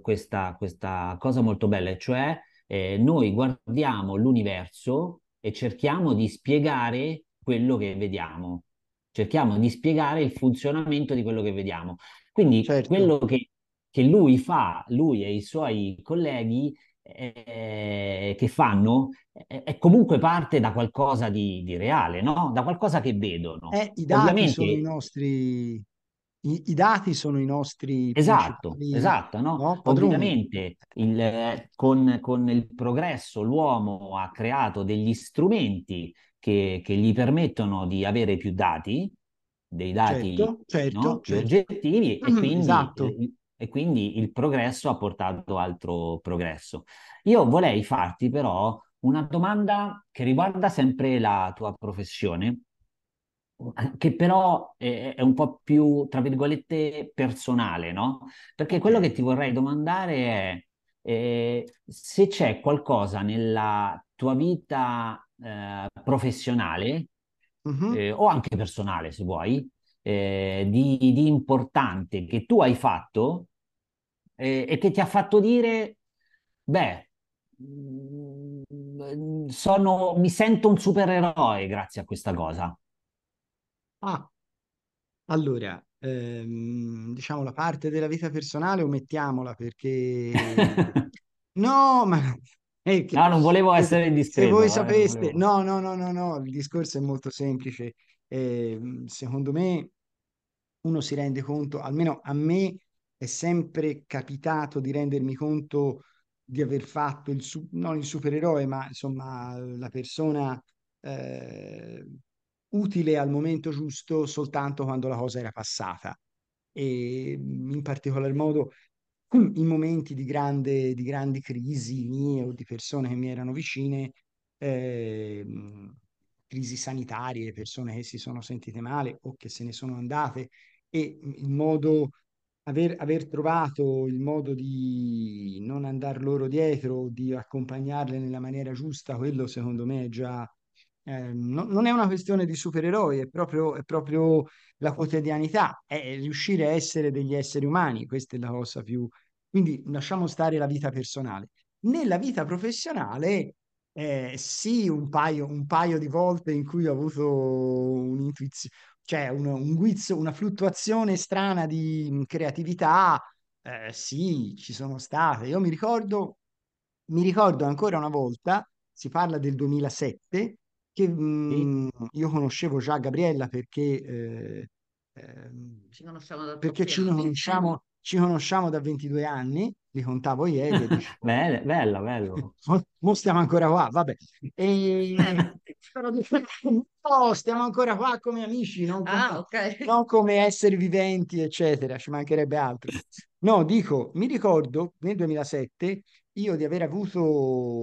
questa, questa cosa molto bella, cioè eh, noi guardiamo l'universo e cerchiamo di spiegare quello che vediamo, cerchiamo di spiegare il funzionamento di quello che vediamo. Quindi certo. quello che, che lui fa, lui e i suoi colleghi, eh, che fanno è, è, comunque parte da qualcosa di, di reale, no? Da qualcosa che vedono. Eh, I dati Ovviamente... sono i nostri I, i dati sono i nostri Esatto, esatto, no? no. Ovviamente il, eh, con, con il progresso l'uomo ha creato degli strumenti che, che gli permettono di avere più dati, dei dati Certo, certo, no? certo. oggettivi e Mm, quindi, esatto. eh, e quindi il progresso ha portato altro progresso. Io vorrei farti però una domanda che riguarda sempre la tua professione, che però è, è un po' più, tra virgolette, personale, no? Perché quello che ti vorrei domandare è eh, se c'è qualcosa nella tua vita eh, professionale Mhm. eh, o anche personale, se vuoi, eh, di, di importante che tu hai fatto eh, e che ti ha fatto dire, beh, mm, sono, mi sento un supereroe grazie a questa cosa. Ah, allora, ehm, diciamo la parte della vita personale omettiamola perché no, ma che No, non volevo se, essere se voi indiscreto, eh, sapeste, volevo. no, no, no, no, no, il discorso è molto semplice. Ehm, secondo me uno si rende conto, almeno a me è sempre capitato di rendermi conto di aver fatto il, su- non il supereroe, ma insomma la persona eh, utile al momento giusto soltanto quando la cosa era passata. E in particolar modo in momenti di grande, di grandi crisi mie o di persone che mi erano vicine, ehm, crisi sanitarie, persone che si sono sentite male o che se ne sono andate e il modo, aver, aver trovato il modo di non andare loro dietro, di accompagnarle nella maniera giusta, quello secondo me è già, eh, no- non è una questione di supereroi, è proprio, è proprio la quotidianità, è riuscire a essere degli esseri umani, questa è la cosa più... Quindi lasciamo stare la vita personale. Nella vita professionale, eh, sì, un paio, un paio di volte in cui ho avuto un'intuizione cioè un, un guizzo, una fluttuazione strana di mh, creatività, eh, sì, ci sono state. Io mi ricordo, mi ricordo ancora una volta, si parla del 2007, che Sì? mh, io conoscevo già Gabriella perché, eh, ehm, Ci conosciamo da perché ci anni. conosciamo, ci conosciamo da 22 anni, li contavo ieri dicevo, Bello, bello, bello. Mo mo stiamo ancora qua, vabbè. E... però dico, No, stiamo ancora qua come amici, non Ah, come, ok. non come esseri viventi, eccetera, ci mancherebbe altro. No, dico, mi ricordo nel 2007 io di aver avuto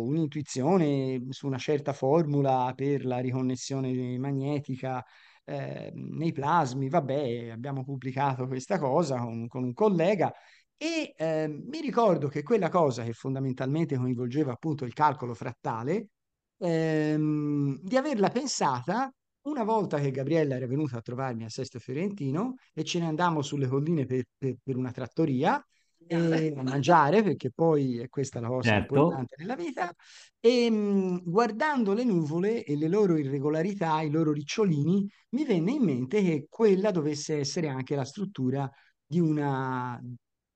un'intuizione su una certa formula per la riconnessione magnetica eh, nei plasmi, vabbè, abbiamo pubblicato questa cosa con, con un collega e eh, mi ricordo che quella cosa che fondamentalmente coinvolgeva appunto il calcolo frattale, ehm, di averla pensata una volta che Gabriella era venuta a trovarmi a Sesto Fiorentino e ce ne andammo sulle colline per, per- per una trattoria e mangiare, perché poi è questa la cosa Certo, importante nella vita, e mh, guardando le nuvole e le loro irregolarità, i loro ricciolini, mi venne in mente che quella dovesse essere anche la struttura di una,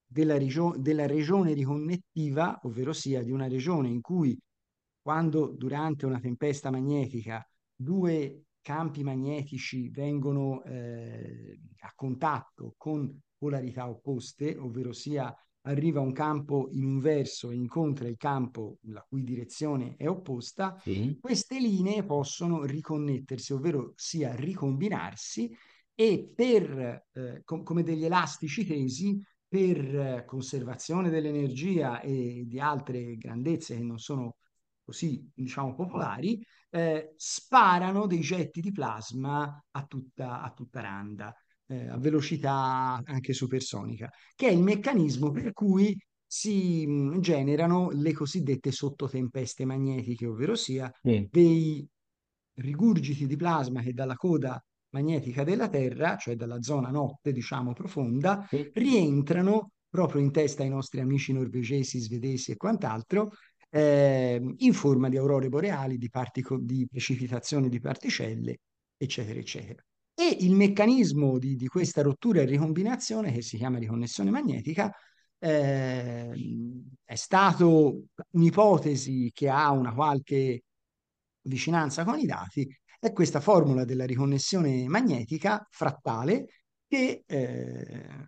della, regio- della regione riconnettiva, ovvero sia di una regione in cui quando durante una tempesta magnetica due campi magnetici vengono eh, a contatto con polarità opposte, ovvero sia arriva un campo in un verso e incontra il campo la cui direzione è opposta, sì, queste linee possono riconnettersi, ovvero sia ricombinarsi e per, eh, com- come degli elastici tesi per eh, conservazione dell'energia e di altre grandezze che non sono così, diciamo, popolari, eh, sparano dei getti di plasma a tutta, a tutta randa, eh, a velocità anche supersonica, che è il meccanismo per cui si mh, generano le cosiddette sottotempeste magnetiche, ovvero sia sì, dei rigurgiti di plasma che dalla coda magnetica della Terra, cioè dalla zona notte, diciamo, profonda, sì, rientrano proprio in testa ai nostri amici norvegesi, svedesi e quant'altro, eh, in forma di aurore boreali, di, partico- di precipitazione di particelle, eccetera, eccetera. E il meccanismo di, di questa rottura e ricombinazione, che si chiama riconnessione magnetica, eh, è stato un'ipotesi che ha una qualche vicinanza con i dati, è questa formula della riconnessione magnetica frattale che eh,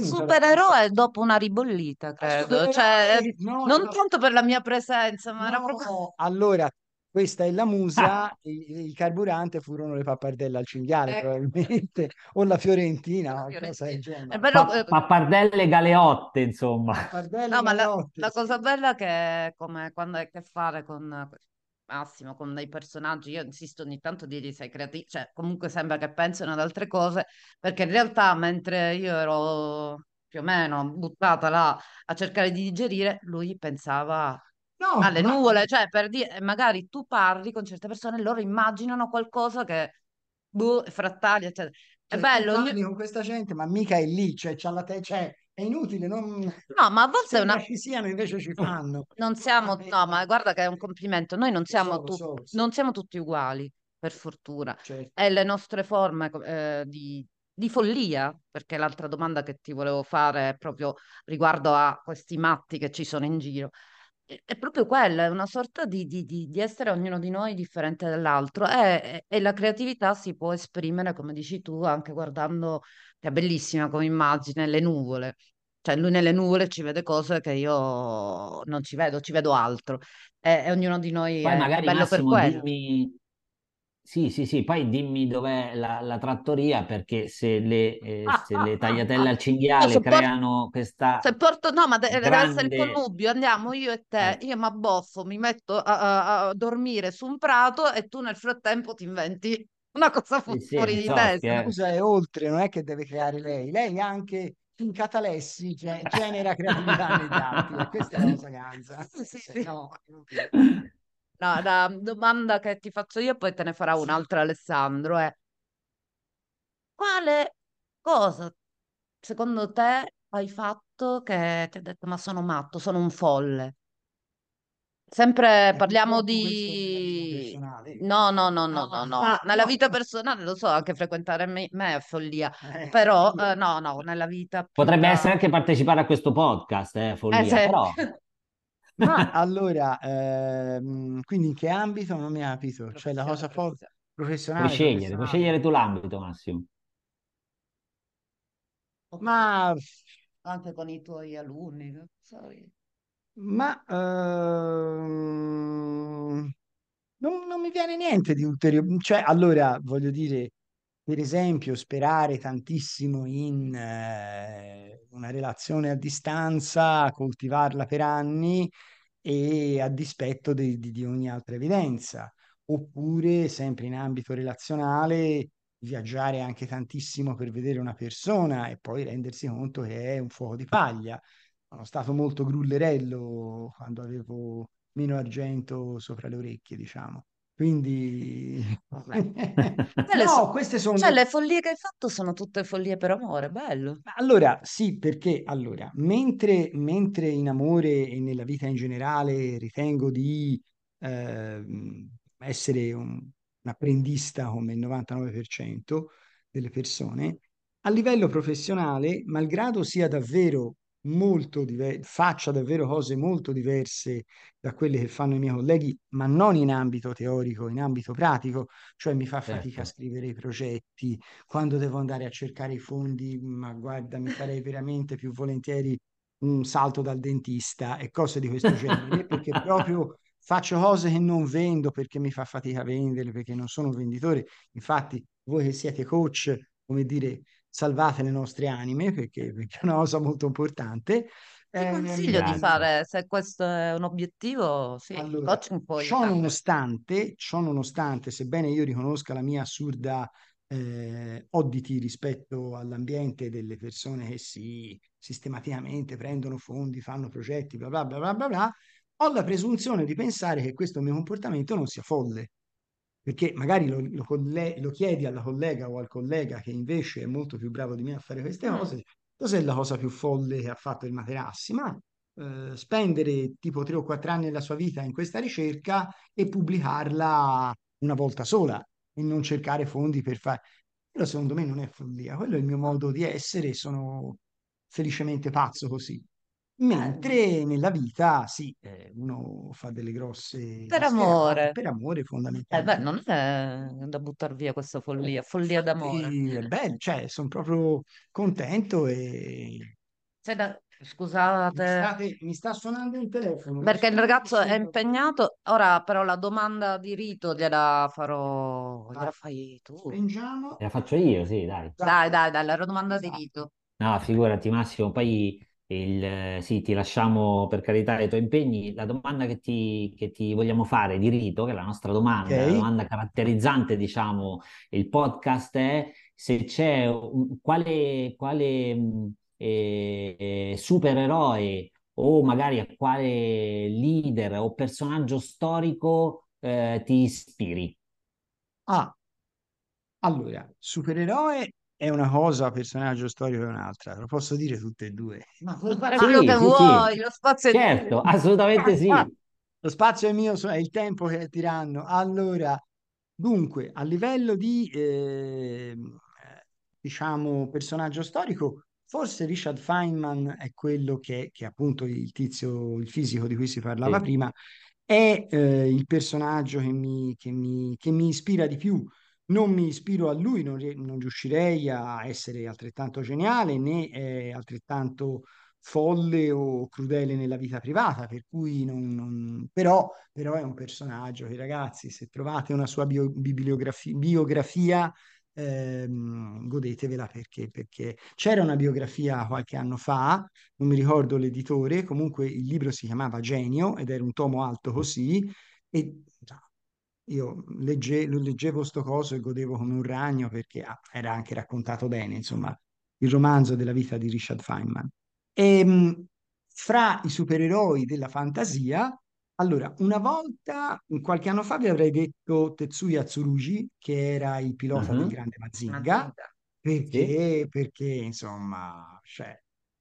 supereroe dopo una ribollita, credo. Cioè, supereroe, no, non no, tanto per la mia presenza, ma era proprio... no, allora questa è la musa, il, il carburante furono le pappardelle al cinghiale Ecco. probabilmente, o la fiorentina, o qualcosa del Fiorentina. Genere. bello, Pa- eh, pappardelle galeotte, insomma. Pappardelle No, ma la, galeotte, la sì. cosa bella che è come quando hai a che fare con Massimo, con dei personaggi, io insisto ogni tanto di dire sei creativo, cioè comunque sembra che pensino ad altre cose, perché in realtà mentre io ero più o meno buttata là a cercare di digerire, lui pensava No, alle ma nuvole, cioè per dire, magari tu parli con certe persone e loro immaginano qualcosa che, boh, frattali, eccetera. È cioè, tu bello, parli con questa gente, ma mica è lì, cioè, c'ha la te- cioè, è inutile, non... No, ma a volte è una... ci siano, invece ci fanno. Non siamo, no, ma guarda che è un complimento. Noi non siamo, so, tu- so, so, non siamo tutti uguali, per fortuna. certo. E le nostre forme eh, di, di follia, perché l'altra domanda che ti volevo fare è proprio riguardo a questi matti che ci sono in giro. È proprio quella, è una sorta di, di- di- di essere ognuno di noi differente dall'altro e, e- la creatività si può esprimere, come dici tu, anche guardando, che è bellissima come immagine, le nuvole. Cioè lui nelle nuvole ci vede cose che io non ci vedo, ci vedo altro. E, e ognuno di noi Poi è, magari bello per Massimo quello. dimmi, sì, sì, sì, poi dimmi dov'è la, la trattoria perché se le, eh, se le tagliatelle al cinghiale por- creano questa se porto, no, ma de- deve essere il grande... connubio, andiamo io e te, eh, io mi abboffo, mi metto a, a- dormire su un prato e tu nel frattempo ti inventi una cosa fu- sì, sì, fuori di so, testa. Scusa, è oltre, non è che deve creare lei, lei anche in catalessi ge- genera creatività negli altri, questa è la cosa ganza. Sì, sì, Se sì. no. No, la domanda che ti faccio io, poi te ne farà un'altra Alessandro, è quale cosa secondo te hai fatto che ti ha detto ma sono matto, sono un folle? Sempre È parliamo purtroppo questo nella vita di... personale. No, no, no, no, no, no. Ah, Nella no. vita personale lo so, anche frequentare me, me è follia, Eh, però eh, no, no, nella vita più Potrebbe da... essere anche partecipare a questo podcast, eh, Eh, follia, se- però Ma allora, ehm, quindi in che ambito non mi ha capito? Cioè la cosa fo- professione. puoi professionale, scegliere, puoi professionale. scegliere tu l'ambito, Massimo. Ma, Anche con i tuoi alunni, no? Sai. ma ehm, non, non mi viene niente di ulteriore. Cioè, allora, voglio dire, per esempio, sperare tantissimo in eh, una relazione a distanza, coltivarla per anni e a dispetto di, di- di ogni altra evidenza. Oppure, sempre in ambito relazionale, viaggiare anche tantissimo per vedere una persona e poi rendersi conto che è un fuoco di paglia. Sono stato molto grullerello quando avevo meno argento sopra le orecchie, diciamo. Quindi, so- no, queste sono... Cioè, le follie che hai fatto sono tutte follie per amore, bello. Allora, sì, perché allora, mentre, mentre in amore e nella vita in generale ritengo di ehm, essere un, un apprendista come il 99% delle persone, a livello professionale, malgrado sia davvero molto diver- faccia davvero cose molto diverse da quelle che fanno i miei colleghi, ma non in ambito teorico, in ambito pratico, cioè mi fa fatica a Certo. scrivere i progetti, quando devo andare a cercare i fondi, ma guarda, mi farei veramente più volentieri un salto dal dentista e cose di questo genere, perché proprio faccio cose che non vendo perché mi fa fatica a vendere, perché non sono un venditore. Infatti, voi che siete coach, come dire, salvate le nostre anime, perché, perché è una cosa molto importante. Ti Ehm, consiglio di Grazie. fare, se questo è un obiettivo, sì, allora, ciò nonostante, ciò nonostante, sebbene io riconosca la mia assurda eh, oddity rispetto all'ambiente delle persone che si sistematicamente prendono fondi, fanno progetti, bla bla bla bla bla, bla, ho la presunzione di pensare che questo mio comportamento non sia folle, perché magari lo, lo colle- lo chiedi alla collega o al collega che invece è molto più bravo di me a fare queste Mm. cose, cos'è la cosa più folle che ha fatto il Materassi? Ma eh, spendere tipo tre o quattro anni della sua vita in questa ricerca e pubblicarla una volta sola e non cercare fondi per fare. Quello secondo me non è follia, quello è il mio modo di essere sono felicemente pazzo così. Mentre nella vita, sì, eh, uno fa delle grosse Per amore. per amore Eh beh, fondamentalmente. non è da buttare via questa follia, follia d'amore. Infatti è bello, cioè sono proprio contento e C'è da- mi Scusate, state- mi sta suonando il telefono. perché il ragazzo è subito. impegnato. Ora però la domanda di rito gliela farò, gliela Vai, fai tu. spingiamo. La faccio io, sì, dai. Dai, dai, dai, la domanda di Esatto. rito. No, figurati Massimo, poi il, sì, ti lasciamo per carità i tuoi impegni. La domanda che ti, che ti vogliamo fare di rito, che è la nostra domanda, la Ok, domanda caratterizzante, diciamo, il podcast è se c'è un- quale, quale mh, eh, eh, supereroe o magari a quale leader o personaggio storico eh, ti ispiri. ah, allora, supereroe è una cosa, personaggio storico è un'altra, lo posso dire tutte e due. Ma puoi fare Sì, quello che sì, sì, vuoi, lo spazio è certo, assolutamente sì. Lo spazio è mio, è il tempo che è tiranno. Allora, dunque, a livello di, eh, diciamo, personaggio storico, forse Richard Feynman è quello che, che appunto il tizio, il fisico di cui si parlava Sì. prima, è eh, il personaggio che mi, che mi- che mi ispira di più. Non mi ispiro a lui, non, non riuscirei a essere altrettanto geniale né eh, altrettanto folle o crudele nella vita privata, per cui non, non- Però, però è un personaggio che, ragazzi, se trovate una sua bio- bibliografi- biografia, ehm, godetevela perché, perché c'era una biografia qualche anno fa, non mi ricordo l'editore, comunque il libro si chiamava Genio ed era un tomo alto così, e io legge- leggevo sto coso e godevo come un ragno perché ah, era anche raccontato bene, insomma, il romanzo della vita di Richard Feynman. E, mh, fra i supereroi della fantasia, allora, una volta, qualche anno fa, vi avrei detto Tetsuya Tsurugi, che era il pilota del Mhm. grande Mazinga, Mazinga. Sì. perché, perché insomma, cioè,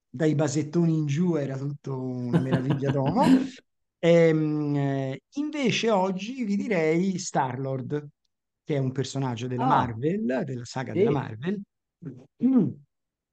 dai basettoni in giù era tutto una meraviglia d'uomo. Ehm, eh, invece oggi vi direi Star-Lord, che è un personaggio della Ah, Marvel, della saga della sì. Marvel, Mm.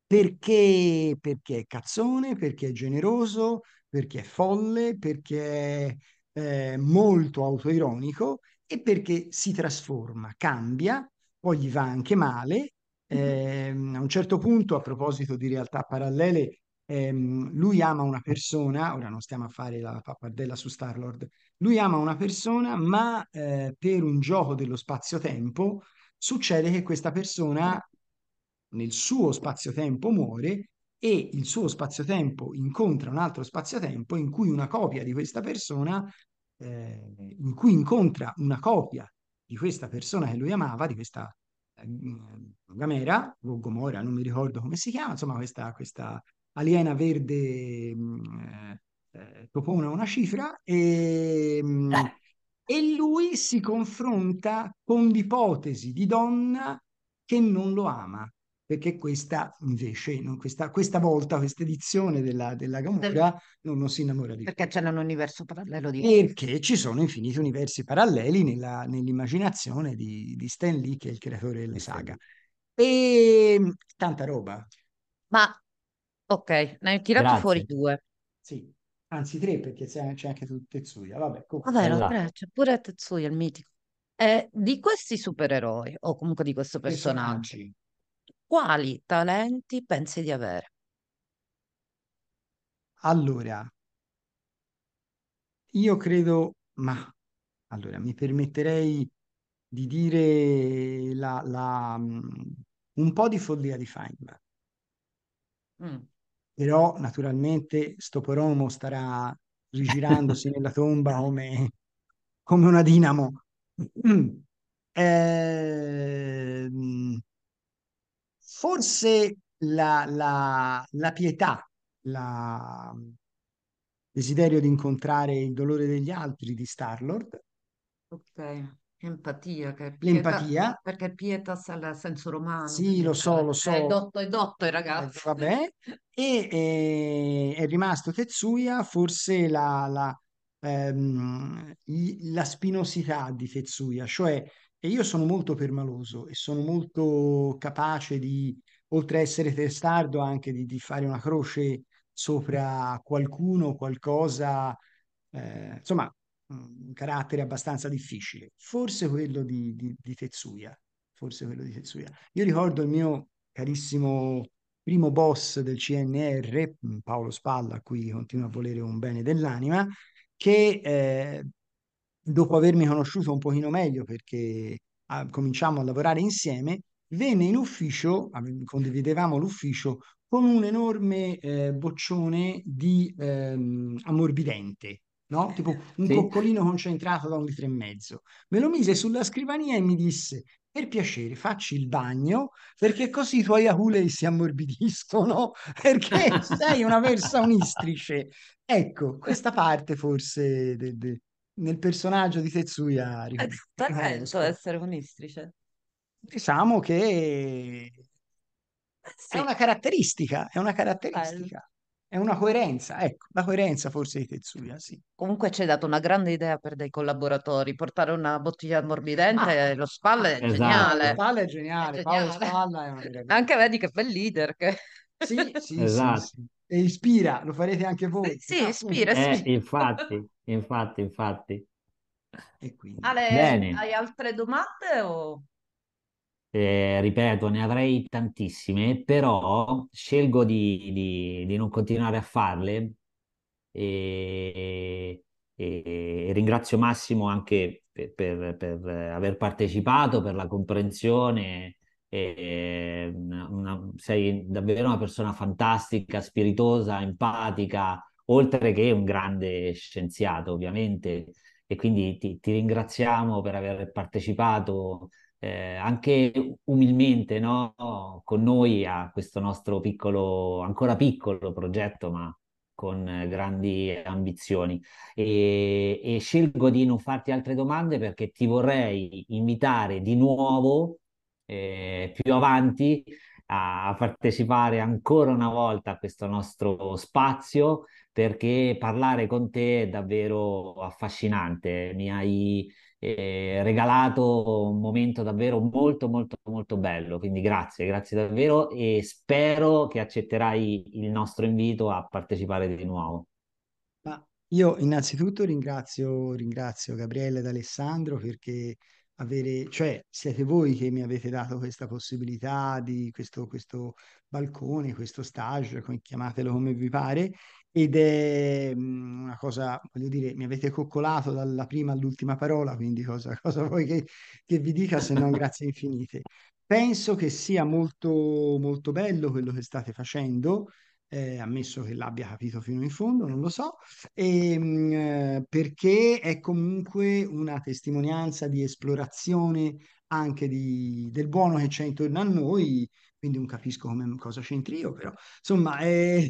perché, perché è cazzone, perché è generoso, perché è folle, perché è eh, molto autoironico e perché si trasforma, cambia, poi gli va anche male. Ehm, a un certo punto, a proposito di realtà parallele, ehm, lui ama una persona, ora non stiamo a fare la pappardella su Star-Lord, lui ama una persona, ma eh, per un gioco dello spazio-tempo succede che questa persona nel suo spazio-tempo muore e il suo spazio-tempo incontra un altro spazio-tempo in cui una copia di questa persona, eh, in cui incontra una copia di questa persona che lui amava, di questa eh, Gamera, o Gomora, non mi ricordo come si chiama, insomma questa, questa aliena verde mh, eh, propone una cifra e, mh, Eh, e lui si confronta con l'ipotesi di donna che non lo ama, perché questa invece, non questa, questa volta, questa edizione della, della Del- Gamora non, non si innamora di. Perché c'è un universo parallelo di... Perché ci sono infiniti universi paralleli nella- nell'immaginazione di, di Stan Lee, che è il creatore sì. saga. E tanta roba, Ma, ok, ne hai tirati fuori Grazie. due. sì. Anzi, tre, perché c'è c'è anche tu, Tetsuya. Vabbè, comunque. Vabbè, no, Esatto. c'è pure Tetsuya, il mitico. Eh, di questi supereroi, o comunque di questo personaggio, personaggi. quali talenti pensi di avere? Allora, io credo, ma allora mi permetterei di dire la, la, mh, un po' di follia di Feynman. Mm. Però naturalmente sto starà rigirandosi nella tomba come, come una dinamo. Ehm, forse la, la- la pietà, la- desiderio di incontrare il dolore degli altri di Star-Lord, Ok, empatia, che è l'empatia, perché pietas il senso romano, sì, lo so, lo è so, dotto, è dotto il Eh, ragazzo. vabbè, e eh, è rimasto Tetsuya, forse la, la, ehm, la spinosità di Tetsuya, cioè e io sono molto permaloso e sono molto capace di, oltre a essere testardo, anche di, di fare una croce sopra qualcuno, qualcosa, eh, insomma, un carattere abbastanza difficile. Forse quello di, di, di Tetsuya, forse quello di Tetsuya. Io ricordo il mio carissimo primo boss del CNR, Paolo Spalla, a cui continuo a volere un bene dell'anima, che eh, dopo avermi conosciuto un pochino meglio perché ah, cominciamo a lavorare insieme, venne in ufficio, condividevamo l'ufficio con un enorme eh, boccione di ehm, ammorbidente, no? Tipo un sì. coccolino concentrato da un litro e mezzo. Me lo mise sulla scrivania e mi disse: Per piacere, facci il bagno perché così i tuoi aculei si ammorbidiscono perché sei una versa unistrice. Ecco, questa parte forse de, de, nel personaggio di Tetsuya. È talento essere unistrice. Diciamo che sì. È una caratteristica, è una caratteristica. È una coerenza, ecco, la coerenza forse di Tetsuya, sì. Comunque ci hai dato una grande idea per dei collaboratori, portare una bottiglia ammorbidente, ah, lo spalla è esatto. geniale. Lo spalla è geniale, è geniale. Spalla è una Anche vedi che bel leader che... Sì, sì, esatto. sì, sì, E ispira, lo farete anche voi. Sì, no? ispira, eh, ispira. infatti, infatti, infatti. E quindi. Ale, Bene. hai altre domande o... Eh, ripeto, ne avrei tantissime, però scelgo di, di, di non continuare a farle e, e, e ringrazio Massimo anche per, per, per, aver partecipato, per la comprensione. E, una, sei davvero una persona fantastica, spiritosa, empatica, oltre che un grande scienziato, ovviamente. E quindi ti, ti ringraziamo per aver partecipato eh, anche umilmente no? con noi a questo nostro piccolo, ancora piccolo progetto, ma con grandi ambizioni. E, e scelgo di non farti altre domande perché ti vorrei invitare di nuovo eh, più avanti a partecipare ancora una volta a questo nostro spazio perché parlare con te è davvero affascinante. Mi hai eh, regalato un momento davvero molto molto molto bello, quindi grazie, grazie davvero e spero che accetterai il nostro invito a partecipare di nuovo. Ma io innanzitutto ringrazio, ringrazio Gabriele ed Alessandro perché avere, cioè siete voi che mi avete dato questa possibilità di questo, questo balcone, questo stage, chiamatelo come vi pare, ed è mm, una cosa, voglio dire, mi avete coccolato dalla prima all'ultima parola, quindi cosa, cosa vuoi che, che vi dica se non grazie infinite. Penso che sia molto, molto bello quello che state facendo, eh, ammesso che l'abbia capito fino in fondo, non lo so, e, ehm, mh, perché è comunque una testimonianza di esplorazione anche di, del buono che c'è intorno a noi, quindi non capisco come, cosa c'entri io, però insomma, è,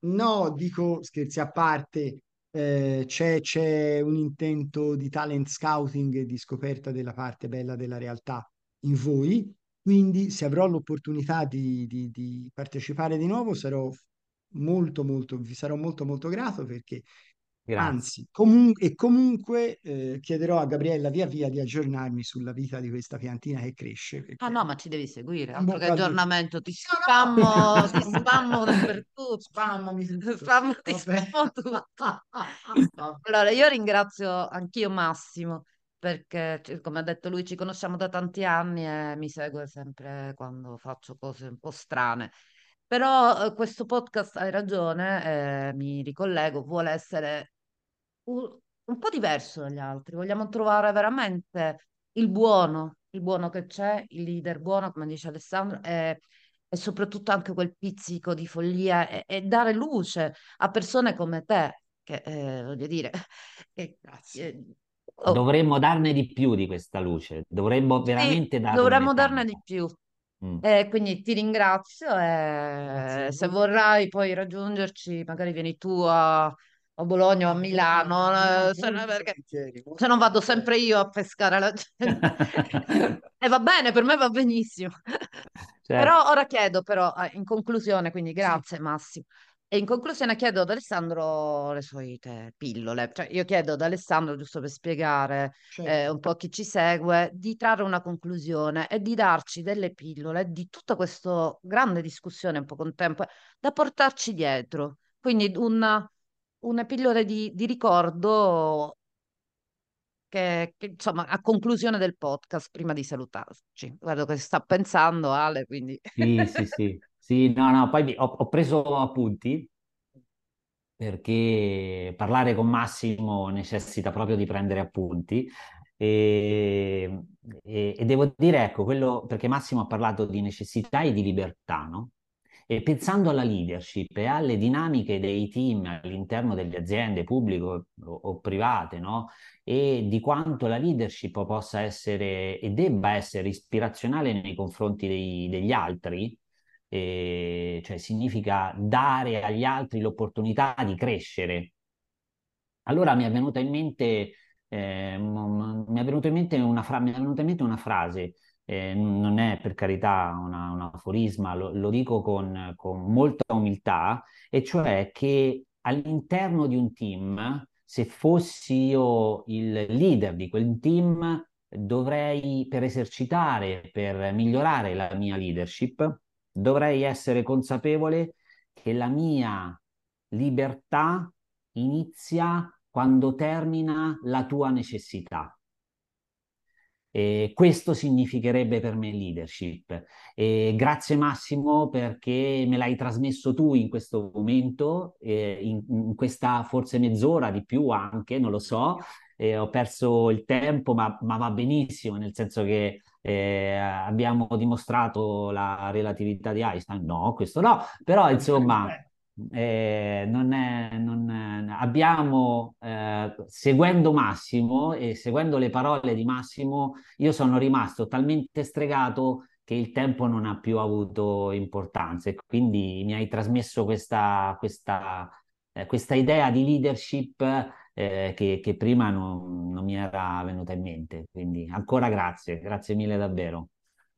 No, dico scherzi a parte, eh, c'è, c'è un intento di talent scouting e di scoperta della parte bella della realtà in voi, quindi se avrò l'opportunità di, di- di partecipare di nuovo sarò molto molto, vi sarò molto molto grato perché Grazie. Anzi, comun- e comunque eh, chiederò a Gabriella via via di aggiornarmi sulla vita di questa piantina che cresce. Ah no, ma ci devi seguire, altro che aggiornamento, ti spammo, ti spammo dappertutto. Spammami. Spammo, ti spammo tutto. Allora, io ringrazio anch'io Massimo, perché come ha detto lui ci conosciamo da tanti anni e mi segue sempre quando faccio cose un po' strane. Però eh, questo podcast, hai ragione, eh, mi ricollego, vuole essere un, un po' diverso dagli altri. Vogliamo trovare veramente il buono, il buono che c'è, il leader buono, come dice Alessandro, e, e soprattutto anche quel pizzico di follia e, e dare luce a persone come te, che eh, voglio dire, che, eh, oh. dovremmo darne di più di questa luce, dovremmo veramente sì, darne dovremmo darne di più. Mm. Eh, quindi ti ringrazio e se vorrai poi raggiungerci, magari vieni tu a, a Bologna o a Milano, eh, se, no, perché, se non vado sempre io a pescare la gente. e va bene, per me va benissimo. Certo. Però ora chiedo, però, in conclusione, quindi grazie Massimo, E in conclusione chiedo ad Alessandro le solite pillole, cioè io chiedo ad Alessandro, giusto per spiegare Certo. eh, un po' chi ci segue, di trarre una conclusione e di darci delle pillole di tutta questa grande discussione un po' contempo da portarci dietro. Quindi una, una pillole di, di ricordo che, che, insomma a conclusione del podcast, prima di salutarci. Guardo che sta pensando Ale, quindi... Sì, sì, sì. Sì, no, no, poi ho, ho preso appunti perché parlare con Massimo necessita proprio di prendere appunti e, e- e devo dire, ecco, quello perché Massimo ha parlato di necessità e di libertà, no? E pensando alla leadership e alle dinamiche dei team all'interno delle aziende pubbliche o, private, no? E di quanto la leadership possa essere e debba essere ispirazionale nei confronti dei- degli altri, e cioè significa dare agli altri l'opportunità di crescere. Allora mi è venuta in mente, eh, mi è venuta in mente una, fra- mi è venuta in mente una frase, eh, non è per carità una- un aforisma, lo, lo dico con, con molta umiltà, e cioè che all'interno di un team, se fossi io il leader di quel team, dovrei, per esercitare, per migliorare la mia leadership, dovrei essere consapevole che la mia libertà inizia quando termina la tua necessità. E questo significherebbe per me leadership. E grazie Massimo perché me l'hai trasmesso tu in questo momento, eh, in, in questa forse mezz'ora di più anche, non lo so. Eh, ho perso il tempo, ma, ma va benissimo, nel senso che eh, abbiamo dimostrato la relatività di Einstein. No, questo no, però insomma eh, non è, non è- abbiamo, eh, seguendo Massimo e seguendo le parole di Massimo, io sono rimasto talmente stregato che il tempo non ha più avuto importanza e quindi mi hai trasmesso questa, questa, eh, questa idea di leadership eh, che, che prima non, non mi era venuta in mente. Quindi ancora grazie, grazie mille davvero.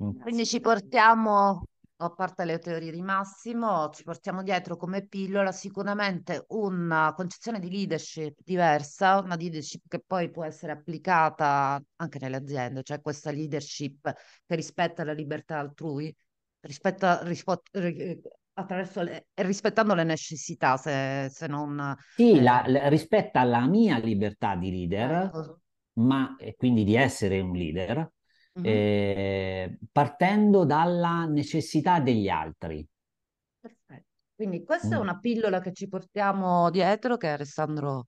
Mm. Quindi ci portiamo, a parte le teorie di Massimo, ci portiamo dietro come pillola sicuramente una concezione di leadership diversa, una leadership che poi può essere applicata anche nelle aziende, cioè questa leadership che rispetta la libertà altrui, rispetta, rispo- ri- attraverso le, rispettando le necessità, se, se non... Sì, eh, la- la- rispetta la mia libertà di leader, ecco. ma e quindi di essere un leader, Mhm. eh, partendo dalla necessità degli altri. Perfetto. Quindi questa è Mm. una pillola che ci portiamo dietro, che Alessandro ha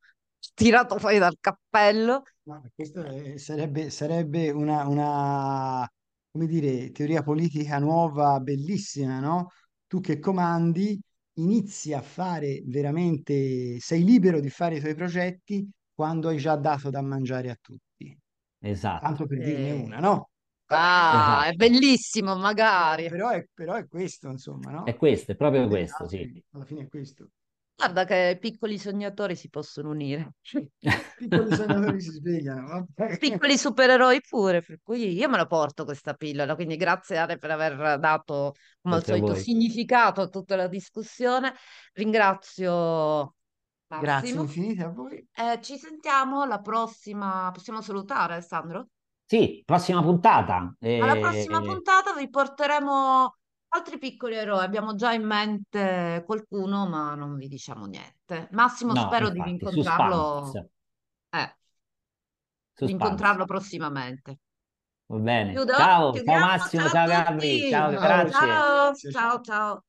tirato fuori dal cappello. Ma questo è- sarebbe, sarebbe una, una, come dire, teoria politica nuova, bellissima, no? Tu che comandi, inizi a fare veramente, sei libero di fare i tuoi progetti quando hai già dato da mangiare a tutti. Esatto, Tanto per dirne Eh, una, no? Ah, è esatto. bellissimo, magari. Però è, però è questo, insomma, È no? questo, è proprio questo, sì. alla fine è questo. Guarda che piccoli sognatori si possono unire. Piccoli sognatori si svegliano, vabbè. Piccoli supereroi pure, per cui io me la porto questa pillola, quindi grazie Ale per aver dato, come al Grazie a solito, voi. significato a tutta la discussione. Ringrazio Grazie Massimo. infinite a voi. Eh, ci sentiamo alla prossima. Possiamo salutare Alessandro? Sì, prossima puntata. Alla prossima eh, puntata vi porteremo altri piccoli eroi. Abbiamo già in mente qualcuno, ma non vi diciamo niente. Massimo, no, spero di infatti, incontrarlo, suspense, eh, di incontrarlo prossimamente. Va bene. Chiudo? Ciao, ciao? Massimo, Ciao Gabri, ciao, Ciao. grazie. Ciao. ciao, ciao.